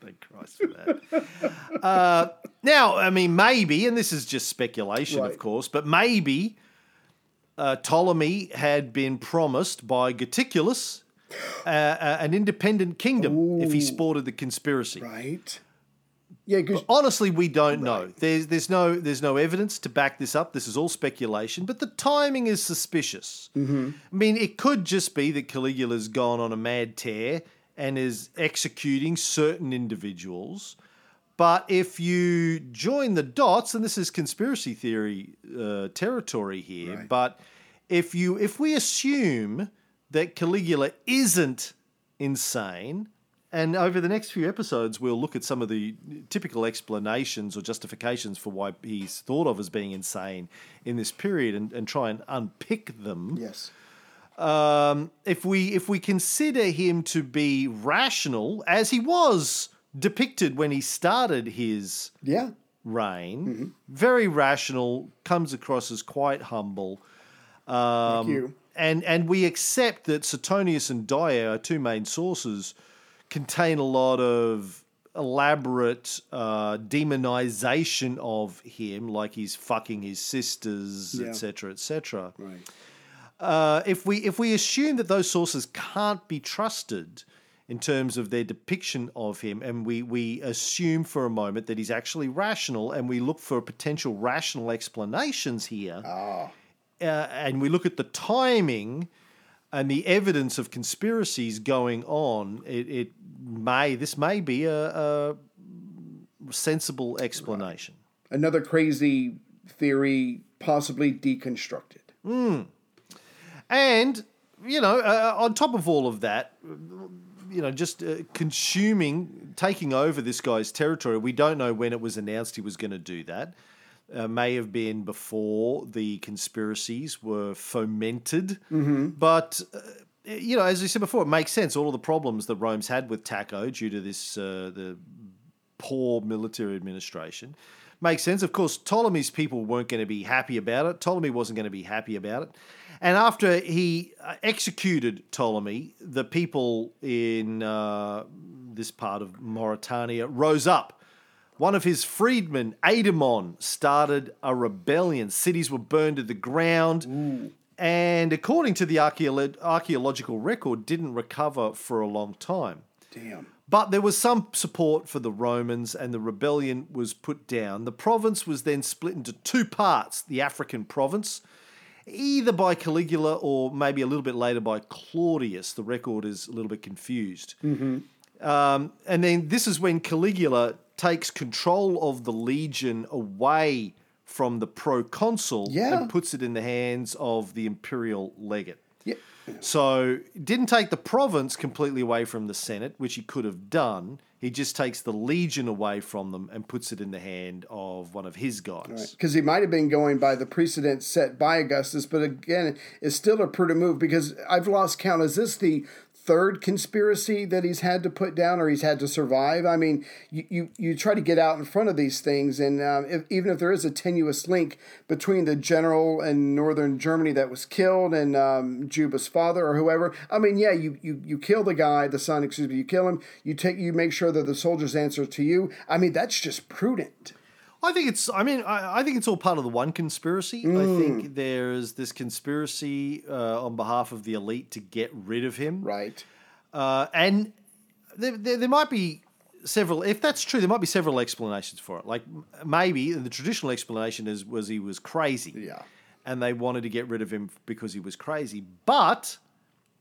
Thank Christ for that. uh, now, I mean, maybe, and this is just speculation, of course, but maybe uh, Ptolemy had been promised by Goticulus uh, uh, an independent kingdom if he sported the conspiracy. Right. Yeah, because Honestly, we don't know. There's there's no there's no evidence to back this up. This is all speculation, but the timing is suspicious. I mean, it could just be that Caligula's gone on a mad tear and is executing certain individuals. But if you join the dots, and this is conspiracy theory uh, territory here, Right. but if you if we assume that Caligula isn't insane, and over the next few episodes we'll look at some of the typical explanations or justifications for why he's thought of as being insane in this period, and, and try and unpick them yes. Um, if we if we consider him to be rational as he was depicted when he started his Yeah. reign, very rational, comes across as quite humble. Um, Thank you. And and we accept that Suetonius and Dio, our two main sources, contain a lot of elaborate uh, demonization of him, like he's fucking his sisters, Yeah. etc., etc. Right. Uh, if we if we assume that those sources can't be trusted in terms of their depiction of him, and we we assume for a moment that he's actually rational, and we look for potential rational explanations here, Ah. uh, and we look at the timing and the evidence of conspiracies going on, it, it may this may be a, a sensible explanation. Another crazy theory, possibly deconstructed. And, you know, uh, on top of all of that, you know, just uh, consuming, taking over this guy's territory. We don't know when it was announced he was going to do that. Uh, may have been before the conspiracies were fomented. But, uh, you know, as I said before, it makes sense. All of the problems that Rome's had with Taco due to this, uh, the poor military administration. Makes sense. Of course, Ptolemy's people weren't going to be happy about it. Ptolemy wasn't going to be happy about it. And after he uh, executed Ptolemy, the people in uh, this part of Mauritania rose up. One of his freedmen, Aedemon, started a rebellion. Cities were burned to the ground. And according to the archeolo- archaeological record, didn't recover for a long time. Damn. But there was some support for the Romans, and the rebellion was put down. The province was then split into two parts the African province, either by Caligula or maybe a little bit later by Claudius. The record is a little bit confused. Um, and then this is when Caligula takes control of the legion away from the proconsul Yeah. and puts it in the hands of the imperial legate. Yeah. So didn't take the province completely away from the Senate, which he could have done. He just takes the legion away from them and puts it in the hand of one of his guys. Because he might have been going by the precedent set by Augustus, but again, it's still a prudent move because I've lost count. Is this the third conspiracy that he's had to put down or he's had to survive. I mean, you, you, you try to get out in front of these things, and um, if, even if there is a tenuous link between the general in northern Germany that was killed and um, Juba's father or whoever, I mean, yeah, you, you, you kill the guy, the son, excuse me, you kill him, you take you make sure that the soldiers answer to you. I mean, that's just prudent. I think it's. I mean, I, I think it's all part of the one conspiracy. I Mm. think there's this conspiracy uh, on behalf of the elite to get rid of him, Right. uh, and there, there, there might be several. If that's true, there might be several explanations for it. Like maybe the traditional explanation is was he was crazy, Yeah. and they wanted to get rid of him because he was crazy. But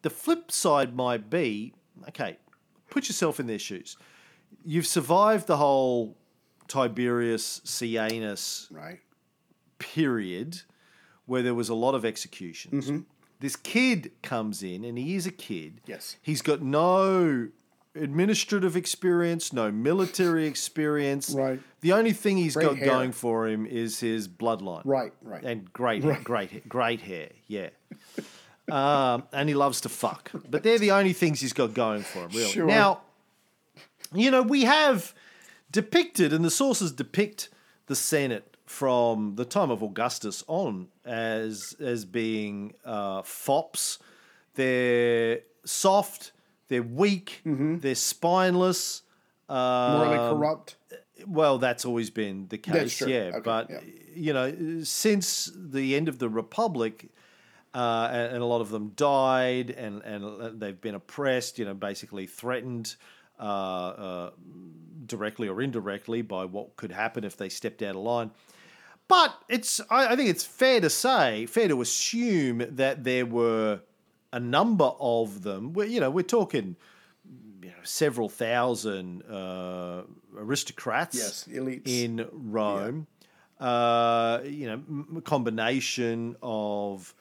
the flip side might be okay. Put yourself in their shoes. You've survived the whole Tiberius Sejanus Right. period where there was a lot of executions. This kid comes in, and he is a kid. Yes. He's got no administrative experience, no military *laughs* experience. Right. The only thing he's Great got hair. going for him is his bloodline. Right, right. And great, great, great hair. Yeah. um, and he loves to fuck. But they're the only things he's got going for him, really. Sure. Now, you know, we have depicted, and the sources depict the Senate from the time of Augustus on as as being uh, fops. They're soft. They're weak. They're spineless. Mm-hmm. Morally Um, corrupt. well, that's always been the case, yeah. Okay, but yeah. you know, since the end of the republic, uh, and, and a lot of them died, and and they've been oppressed. You know, basically threatened. Uh, uh, directly or indirectly by what could happen if they stepped out of line. But it's I, I think it's fair to say, fair to assume that there were a number of them. Where you know we're talking you know, several thousand uh, aristocrats Yes, elites. in Rome. Uh, you know, combination of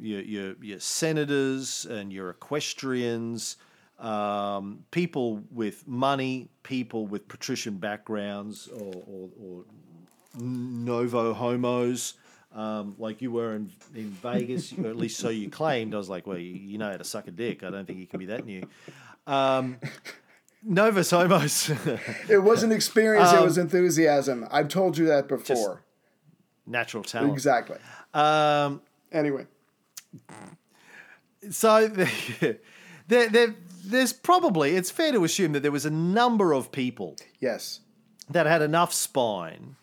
your, your your senators and your equestrians, um, people with money, people with patrician backgrounds, or, or, or novo homos. Um, like you were in, in Vegas, or *laughs* at least so you claimed. I was like, well, you, you know how to suck a dick. I don't think you can be that new. Um, Novus homos. It wasn't experience, it Um, was enthusiasm. I've told you that before. natural talent. exactly. Um, Anyway, so *laughs* there, there, there's probably it's fair to assume that there was a number of people yes. that had enough spine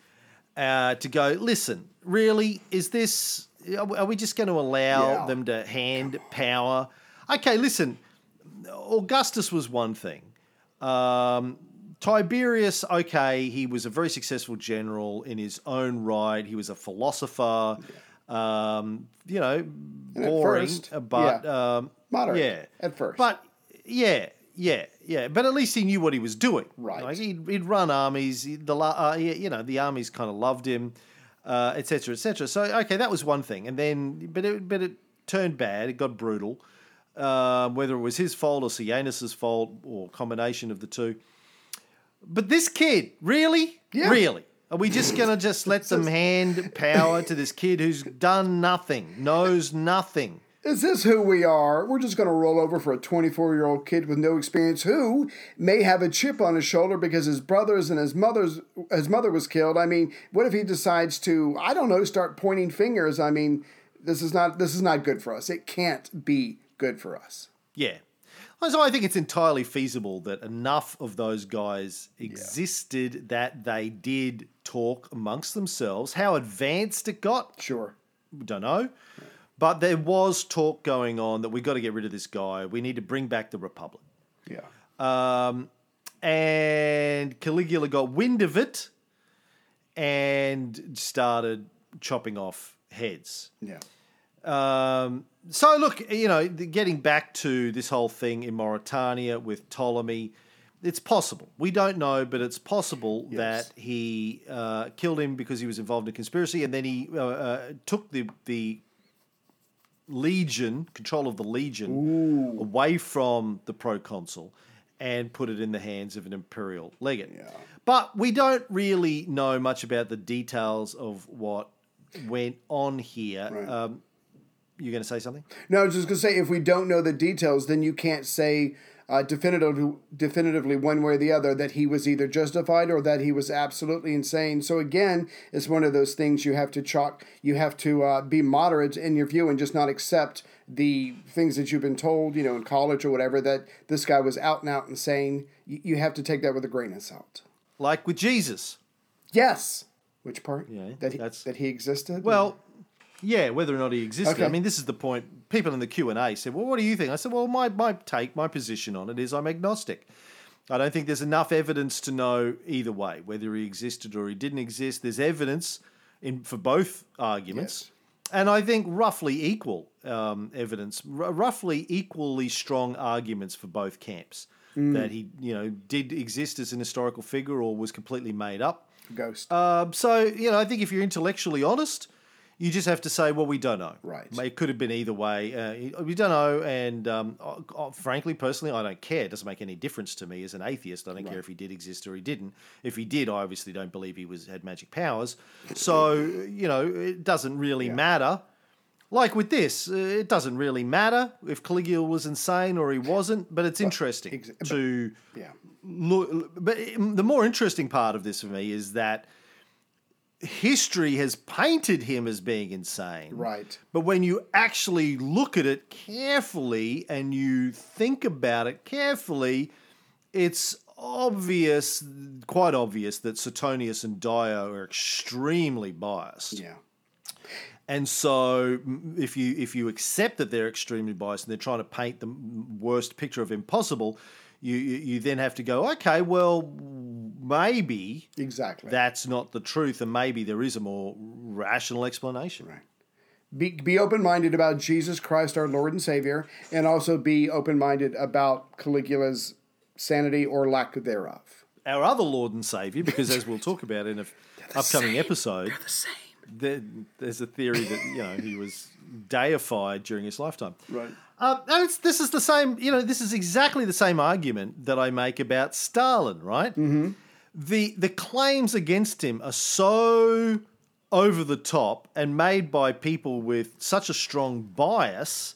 uh, to go. Listen, really, is this? Are we- are we just going to allow Yeah. them to hand power? Okay, listen. Augustus was one thing. Um, Tiberius, okay, he was a very successful general in his own right. He was a philosopher. Um, you know, boring, first, but yeah. um, Moderate yeah, at first. But yeah, yeah, yeah. But at least he knew what he was doing. Right. Like he'd, he'd run armies. The uh, you know the armies kind of loved him, uh, etc. etc. So okay, that was one thing. And then, but it but it turned bad. It got brutal. Uh, whether it was his fault or Sejanus's fault or combination of the two. But this kid, really, Yeah. really, are we just gonna just let *laughs* them hand power to this kid who's done nothing, knows nothing? Is this who we are? We're just going to roll over for a 24 year old kid with no experience who may have a chip on his shoulder because his brothers and his mother's his mother was killed. I mean, what if he decides to I don't know start pointing fingers? I mean, this is not this is not good for us. It can't be good for us. Yeah. So I think it's entirely feasible that enough of those guys existed that they did talk amongst themselves. How advanced it got, Sure. don't know. But there was talk going on that we got to get rid of this guy. We need to bring back the Republic. Yeah. Um, and Caligula got wind of it and started chopping off heads. Yeah. Um, so look, you know, getting back to this whole thing in Mauritania with Ptolemy, it's possible. We don't know, but it's possible Yes. that he uh, killed him because he was involved in a conspiracy, and then he uh, uh, took the the legion, control of the legion, away from the proconsul, and put it in the hands of an imperial legate. Yeah. But we don't really know much about the details of what went on here. Right. Um, you're going to say something? No, I was just going to say, if we don't know the details, then you can't say uh, definitively, definitively one way or the other that he was either justified or that he was absolutely insane. So again, it's one of those things you have to chalk. You have to uh, be moderate in your view and just not accept the things that you've been told, you know, in college or whatever, that this guy was out and out insane. You, you have to take that with a grain of salt. Like with Jesus. Yes. Which part? Yeah, that he, that's- that he existed. Well, yeah, whether or not he existed. Okay. I mean, this is the point. People in the Q and A said, "Well, what do you think?" I said, "Well, my my take, my position on it is I'm agnostic. I don't think there's enough evidence to know either way whether he existed or he didn't exist. There's evidence in for both arguments." And I think roughly equal um, evidence, r- roughly equally strong arguments for both camps that he, you know, did exist as an historical figure or was completely made up. ghost. Um, so you know, I think if you're intellectually honest, you just have to say, well, we don't know. Right. It could have been either way. Uh, we don't know, and um, frankly, personally, I don't care. It doesn't make any difference to me as an atheist. I don't care if he did exist or he didn't. If he did, I obviously don't believe he was had magic powers. *coughs* So you know, it doesn't really matter. Like with this, it doesn't really matter if Caligula was insane or he wasn't, but it's interesting ex- but- to yeah. look, but the more interesting part of this for me is that history has painted him as being insane. Right. But when you actually look at it carefully and you think about it carefully, it's obvious, quite obvious, that Suetonius and Dio are extremely biased. Yeah. And so, if you if you accept that they're extremely biased and they're trying to paint the worst picture of him possible, you you, then have to go, okay, well, maybe Exactly. that's not the truth, and maybe there is a more rational explanation. Right. Be, be open minded about Jesus Christ, our Lord and Savior, and also be open minded about Caligula's sanity or lack thereof. Our other Lord and Savior, because as we'll talk about in an upcoming episode, The same. there, there's a theory that you know he was deified during his lifetime. Right. Um, this is the same. You know, this is exactly the same argument that I make about Stalin, right? Mm-hmm. The the claims against him are so over the top and made by people with such a strong bias,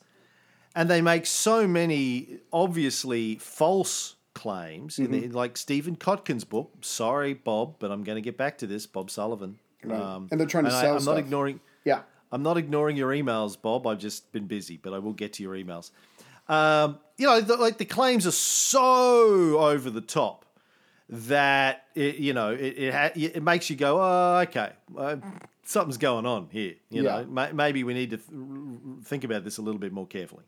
and they make so many obviously false claims. In the, like Stephen Kotkin's book. Sorry, Bob, but I'm going to get back to this. Bob Sullivan. Um, And they're trying to I, sell I'm stuff. not ignoring. Yeah. I'm not ignoring your emails, Bob. I've just been busy, but I will get to your emails. Um, you know, the, like the claims are so over the top that it, you know it it, ha- it makes you go, oh, okay, uh, something's going on here. You Yeah. know, Ma- maybe we need to th- think about this a little bit more carefully.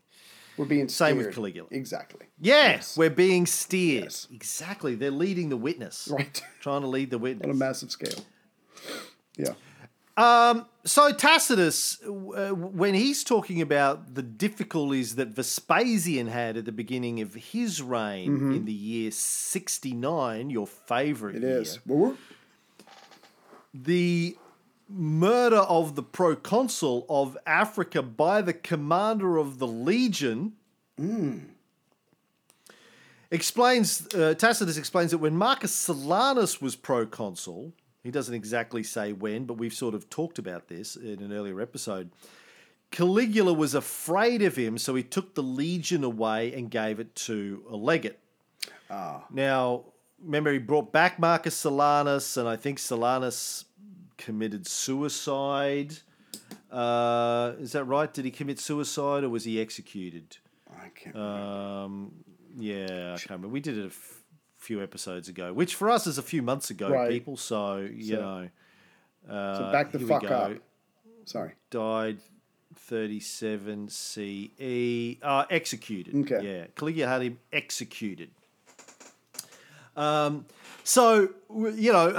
We're being Same with. Caligula. Exactly. Yes, we're being steered. Yes. Exactly, they're leading the witness. Right. Trying to lead the witness *laughs* On a massive scale. Yeah. So Tacitus, uh, when he's talking about the difficulties that Vespasian had at the beginning of his reign in the year 69, your favorite Mm-hmm. It year, is. The murder of the proconsul of Africa by the commander of the legion explains uh, Tacitus explains that when Marcus Silanus was proconsul, he doesn't exactly say when, but we've sort of talked about this in an earlier episode. Caligula was afraid of him, so he took the legion away and gave it to a legate. Now, remember, he brought back Marcus Silanus, and I think Silanus committed suicide. Uh, is that right? Did he commit suicide or was he executed? I can't. Um, yeah, I can't remember. We did it a f- few episodes ago, which for us is a few months ago, Right. people. So, you So- know. Uh, so back the fuck up. Sorry. Died 37 CE. Uh, executed. Okay. Yeah. Caligula had him executed. Um, so, you know, uh,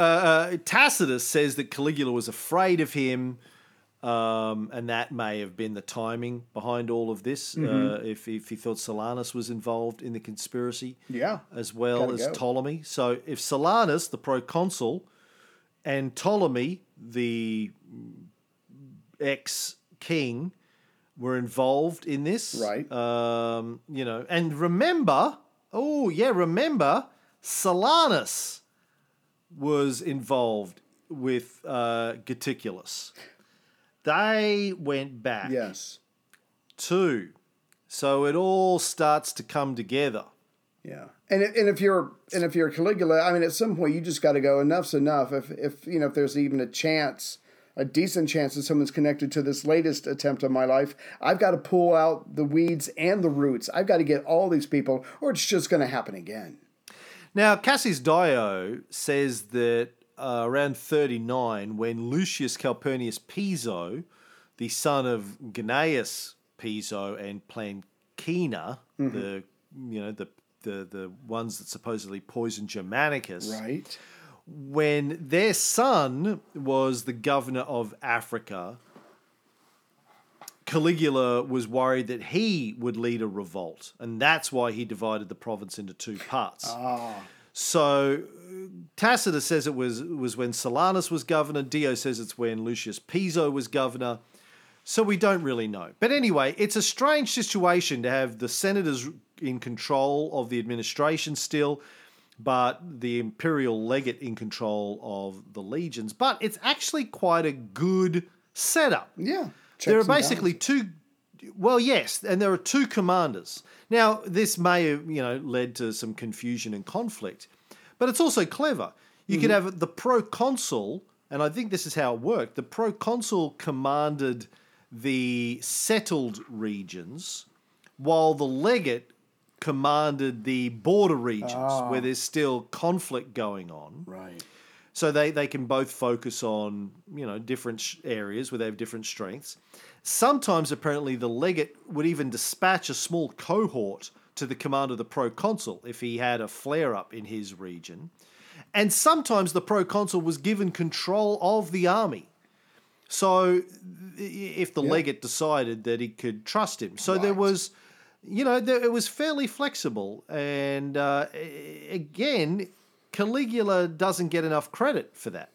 uh, Tacitus says that Caligula was afraid of him, um, and that may have been the timing behind all of this. Mm-hmm. Uh, if, if he thought Silanus was involved in the conspiracy, Yeah. as well Gotta as go. Ptolemy. So, if Silanus, the proconsul, and Ptolemy, the ex king, were involved in this, Right. Um, you know, and remember, oh yeah, remember, Silanus was involved with uh, Geticulus. They went back Yes. too. So it all starts to come together. Yeah, and if- and if you're and if you're Caligula, I mean, at some point you just got to go. Enough's enough. If if you know if there's even a chance, a decent chance that someone's connected to this latest attempt on my life, I've got to pull out the weeds and the roots. I've got to get all these people, or it's just going to happen again. Now, Cassius Dio says that uh, around 39, when Lucius Calpurnius Piso, the son of Gnaeus Piso and Plancina, the you know the, the the ones that supposedly poisoned Germanicus, Right. when their son was the governor of Africa, Caligula was worried that he would lead a revolt, and that's why he divided the province into two parts. So Tacitus says it was was when Silanus was governor. Dio says it's when Lucius Piso was governor. So we don't really know. But anyway, it's a strange situation to have the senators in control of the administration still, but the imperial legate in control of the legions. But it's actually quite a good setup. Yeah. there are basically two. Well, yes, and there are two commanders. Now, this may have you know led to some confusion and conflict, but it's also clever. You could mm-hmm. have the proconsul, and I think this is how it worked. The proconsul commanded the settled regions, while the legate commanded the border regions where ah. there's still conflict going on. Right. So they, they can both focus on you know different sh- areas where they have different strengths. Sometimes apparently the legate would even dispatch a small cohort to the command of the proconsul if he had a flare up in his region. And sometimes the proconsul was given control of the army. So if the legate decided that he could trust him. So there was you know, there, it was fairly flexible. And uh, again, Caligula doesn't get enough credit for that.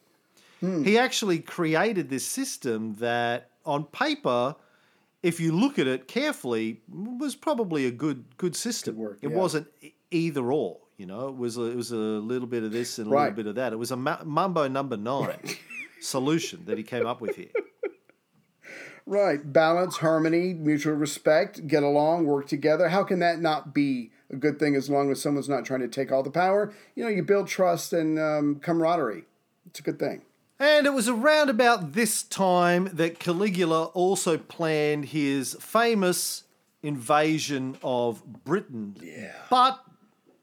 Hmm. He actually created this system that, on paper, if you look at it carefully, was probably a good good system. work, it yeah. wasn't either or. You know, it was a, it was a little bit of this and a Right. little bit of that. It was a mumbo number nine *laughs* solution that he came up with here. Right. Balance, harmony, mutual respect, get along, work together. How can that not be a good thing as long as someone's not trying to take all the power? You know, you build trust and um, camaraderie. It's a good thing. And it was around about this time that Caligula also planned his famous invasion of Britain. Yeah. But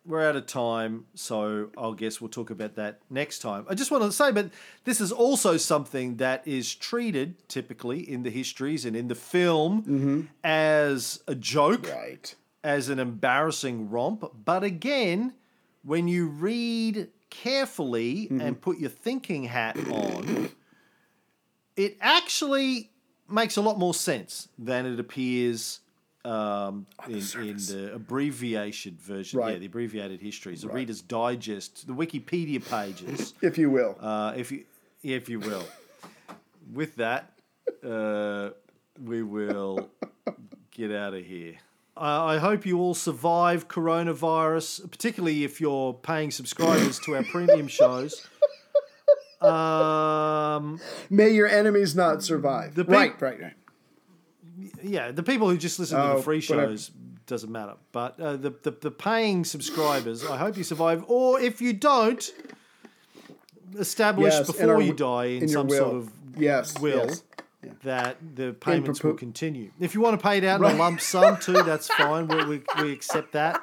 we're out of time, so I guess we'll talk about that next time. I just want to say, but this is also something that is treated typically in the histories and in the film as a joke Right. As an embarrassing romp. But again, when you read carefully and put your thinking hat on, it actually makes a lot more sense than it appears um, in, in the abbreviated version. Yeah, the abbreviated histories, the Reader's Digest, the Wikipedia pages, *laughs* If you will. uh, if you if you will. With that, uh, we will get out of here. I I hope you all survive coronavirus, particularly if you're paying subscribers to our premium shows. Um, May your enemies not survive. The big- right, right, right. yeah, the people who just listen to Oh, the free whatever. shows doesn't matter. But uh, the, the the paying subscribers, I hope you survive. Or if you don't, establish Yes, before our you die in, in some will. sort of Yes, will yes. That the payments will continue. If you want to pay it out in a lump sum too, *laughs* that's fine. We, we, we accept that.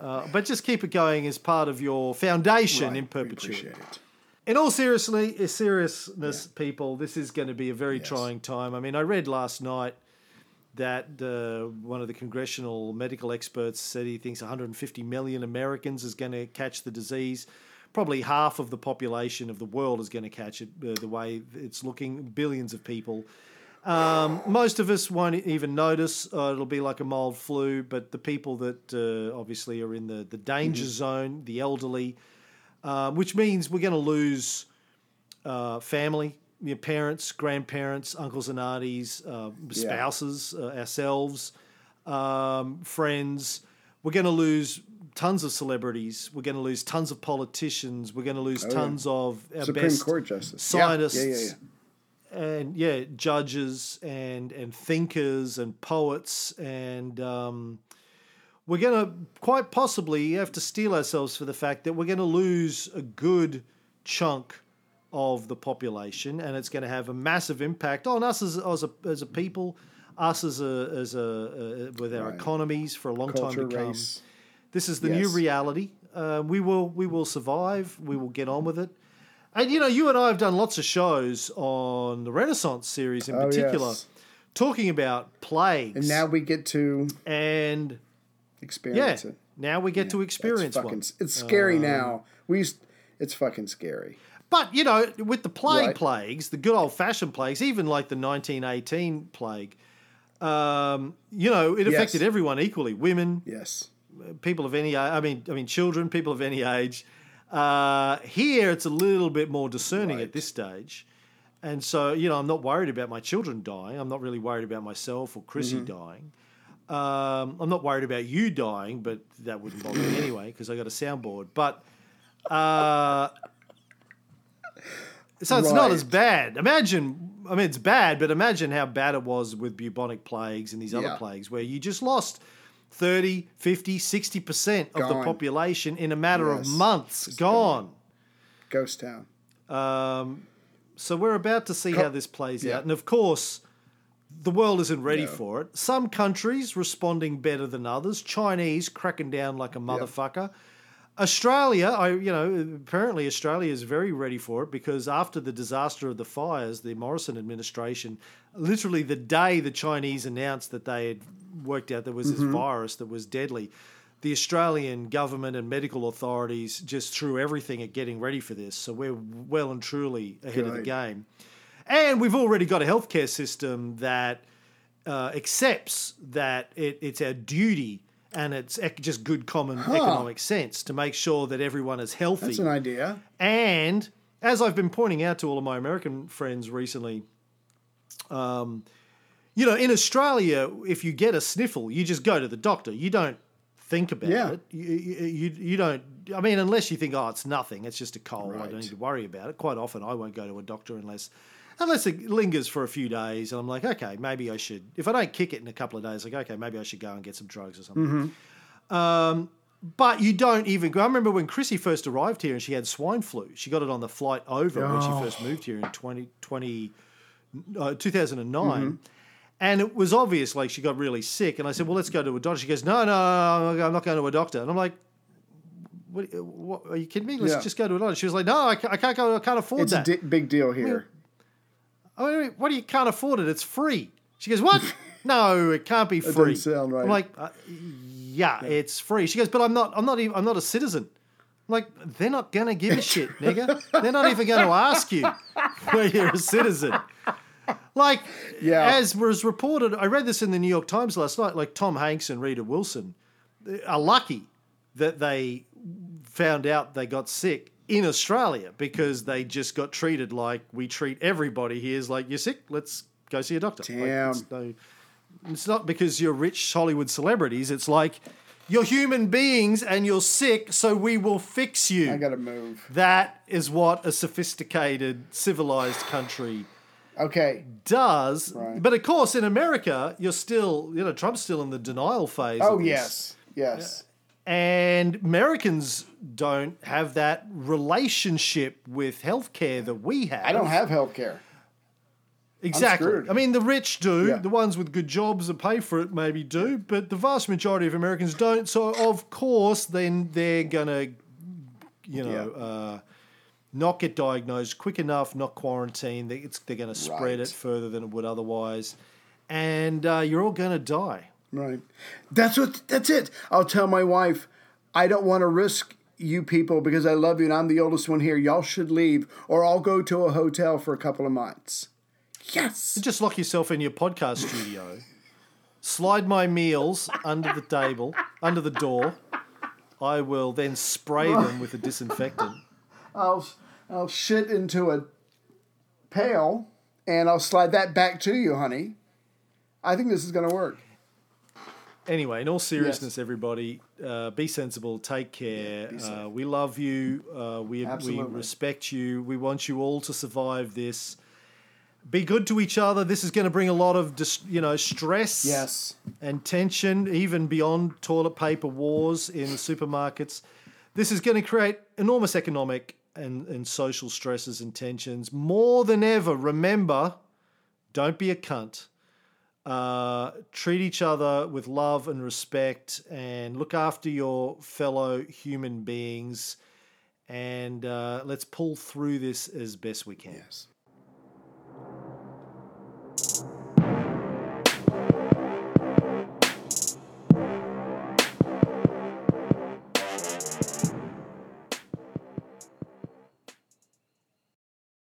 Uh, but just keep it going as part of your foundation Right, in perpetuity. In all seriously, seriousness, people, this is going to be a very Yes. trying time. I mean, I read last night that uh, one of the congressional medical experts said he thinks 150 million Americans is going to catch the disease. Probably half of the population of the world is going to catch it uh, the way it's looking, billions of people. Um, most of us won't even notice. Uh, it'll be like a mild flu, but the people that uh, obviously are in the, the danger zone, the elderly, uh, which means we're going to lose uh, family, your parents, grandparents, uncles and aunties, uh, spouses, uh, ourselves, um, friends. We're going to lose tons of celebrities. We're going to lose tons of politicians. We're going to lose tons of our Supreme best Court justice. scientists Yeah, yeah, yeah, and yeah, judges and and thinkers and poets and um, we're going to quite possibly have to steel ourselves for the fact that we're going to lose a good chunk of the population, and it's going to have a massive impact on us as, as a as a people, us as a as a uh, with our Right. economies for a long Culture, time to come. race. This is the new reality. Uh, we will we will survive. We will get on with it. And you know, you and I have done lots of shows on the Renaissance series in Oh, particular, yes. talking about plagues. And now we get to and yeah, experience it. now we get to It's experience fucking, one. Um, It's scary now. We used, it's fucking scary. But you know, with the plague Right. plagues, the good old fashioned plagues, even like the 1918 plague, um, you know, it Yes. affected everyone equally: women, Yes. People of any, I mean, I mean, children, people of any age. Uh, here, it's a little bit more discerning at this stage, and so you know, I'm not worried about my children dying. I'm not really worried about myself or Chrissy Mm-hmm. dying. Um, I'm not worried about you dying, but that wouldn't bother me anyway because I got a soundboard. But uh, so it's not as bad. Imagine, I mean, it's bad, but imagine how bad it was with bubonic plagues and these other Yeah. plagues where you just lost 30, 50, 60% of the population in a matter of Yes. months. Just Gone. Ghost town. Um, so we're about to see how this plays Yeah. out. And of course, the world isn't ready No. for it. Some countries responding better than others. Chinese cracking down like a motherfucker. Australia, I you know, apparently Australia is very ready for it because after the disaster of the fires, the Morrison administration, literally the day the Chinese announced that they had worked out there was Mm-hmm. this virus that was deadly, the Australian government and medical authorities just threw everything at getting ready for this. So we're well and truly ahead of the game. And we've already got a healthcare system that uh, accepts that it, it's our duty and it's ec- just good common economic sense to make sure that everyone is healthy. That's an idea. And as I've been pointing out to all of my American friends recently, um, you know, in Australia, if you get a sniffle, you just go to the doctor. You don't think about Yeah. it. You, you, you, you don't, I mean, unless you think, oh, it's nothing, it's just a cold, I don't need to worry about it. Quite often, I won't go to a doctor unless. Unless it lingers for a few days, and I'm like, okay, maybe I should. If I don't kick it in a couple of days, like, okay, maybe I should go and get some drugs or something. Um, but you don't even go. I remember when Chrissy first arrived here and she had swine flu. She got it on the flight over when she Oh. first moved here in 2020, uh, 2009. And it was obvious, like she got really sick. And I said, "Well, let's go to a doctor." She goes, "No, no, no, I'm not going to a doctor." And I'm like, "What? what are you kidding me? Let's Yeah. just go to a doctor." She was like, "No, I, I can't go. I can't afford It's that." It's a di- big deal here. I mean, what do you can't afford it? It's free. She goes, what? *laughs* no, it can't be free. doesn't sound right. I'm like, uh, yeah, it's free. She goes, but I'm not. I'm not even. I'm not a citizen. I'm like, they're not gonna give a shit, nigga. They're not even going to ask you *laughs* whether you're a citizen. Like, Yeah. as was reported, I read this in the New York Times last night. Like Tom Hanks and Rita Wilson are lucky that they found out they got sick in Australia because they just got treated like we treat everybody here. Is like you're sick, let's go see a doctor. Like, Damn. it's, no, it's not because you're rich Hollywood celebrities. It's like you're human beings and you're sick, so we will fix you. I gotta move. that is what a sophisticated, civilized country Okay. does. Right. But of course, in America, you're still, you know, Trump's still in the denial phase. Oh this. yes, yes. And Americans don't have that relationship with healthcare that we have. I don't have health care. exactly. I mean, the rich do. Yeah. The ones with good jobs that pay for it maybe do, but the vast majority of Americans don't. So, of course, then they're gonna, you know, Yeah. uh, not get diagnosed quick enough, not quarantine. They, it's, they're going to spread Right. it further than it would otherwise, and uh, you're all going to die. Right. That's what. That's it. I'll tell my wife, I don't want to risk you people because I love you and I'm the oldest one here. Y'all should leave, or I'll go to a hotel for a couple of months. Yes. Just lock yourself in your podcast studio. Slide my meals under the table, under the door. I will then spray them with a disinfectant. I'll I'll shit into a pail and I'll slide that back to you, honey. I think this is gonna work. Anyway, in all seriousness, everybody, uh, be sensible, take care. uh, we love you. Uh, we, we respect you. We want you all to survive this. Be good to each other. This is going to bring a lot of dis- you know stress Yes. and tension, even beyond toilet paper wars in supermarkets. This is going to create enormous economic and, and social stresses and tensions. More than ever, remember don't be a cunt. Uh, treat each other with love and respect and look after your fellow human beings. And uh, let's pull through this as best we can. Yes.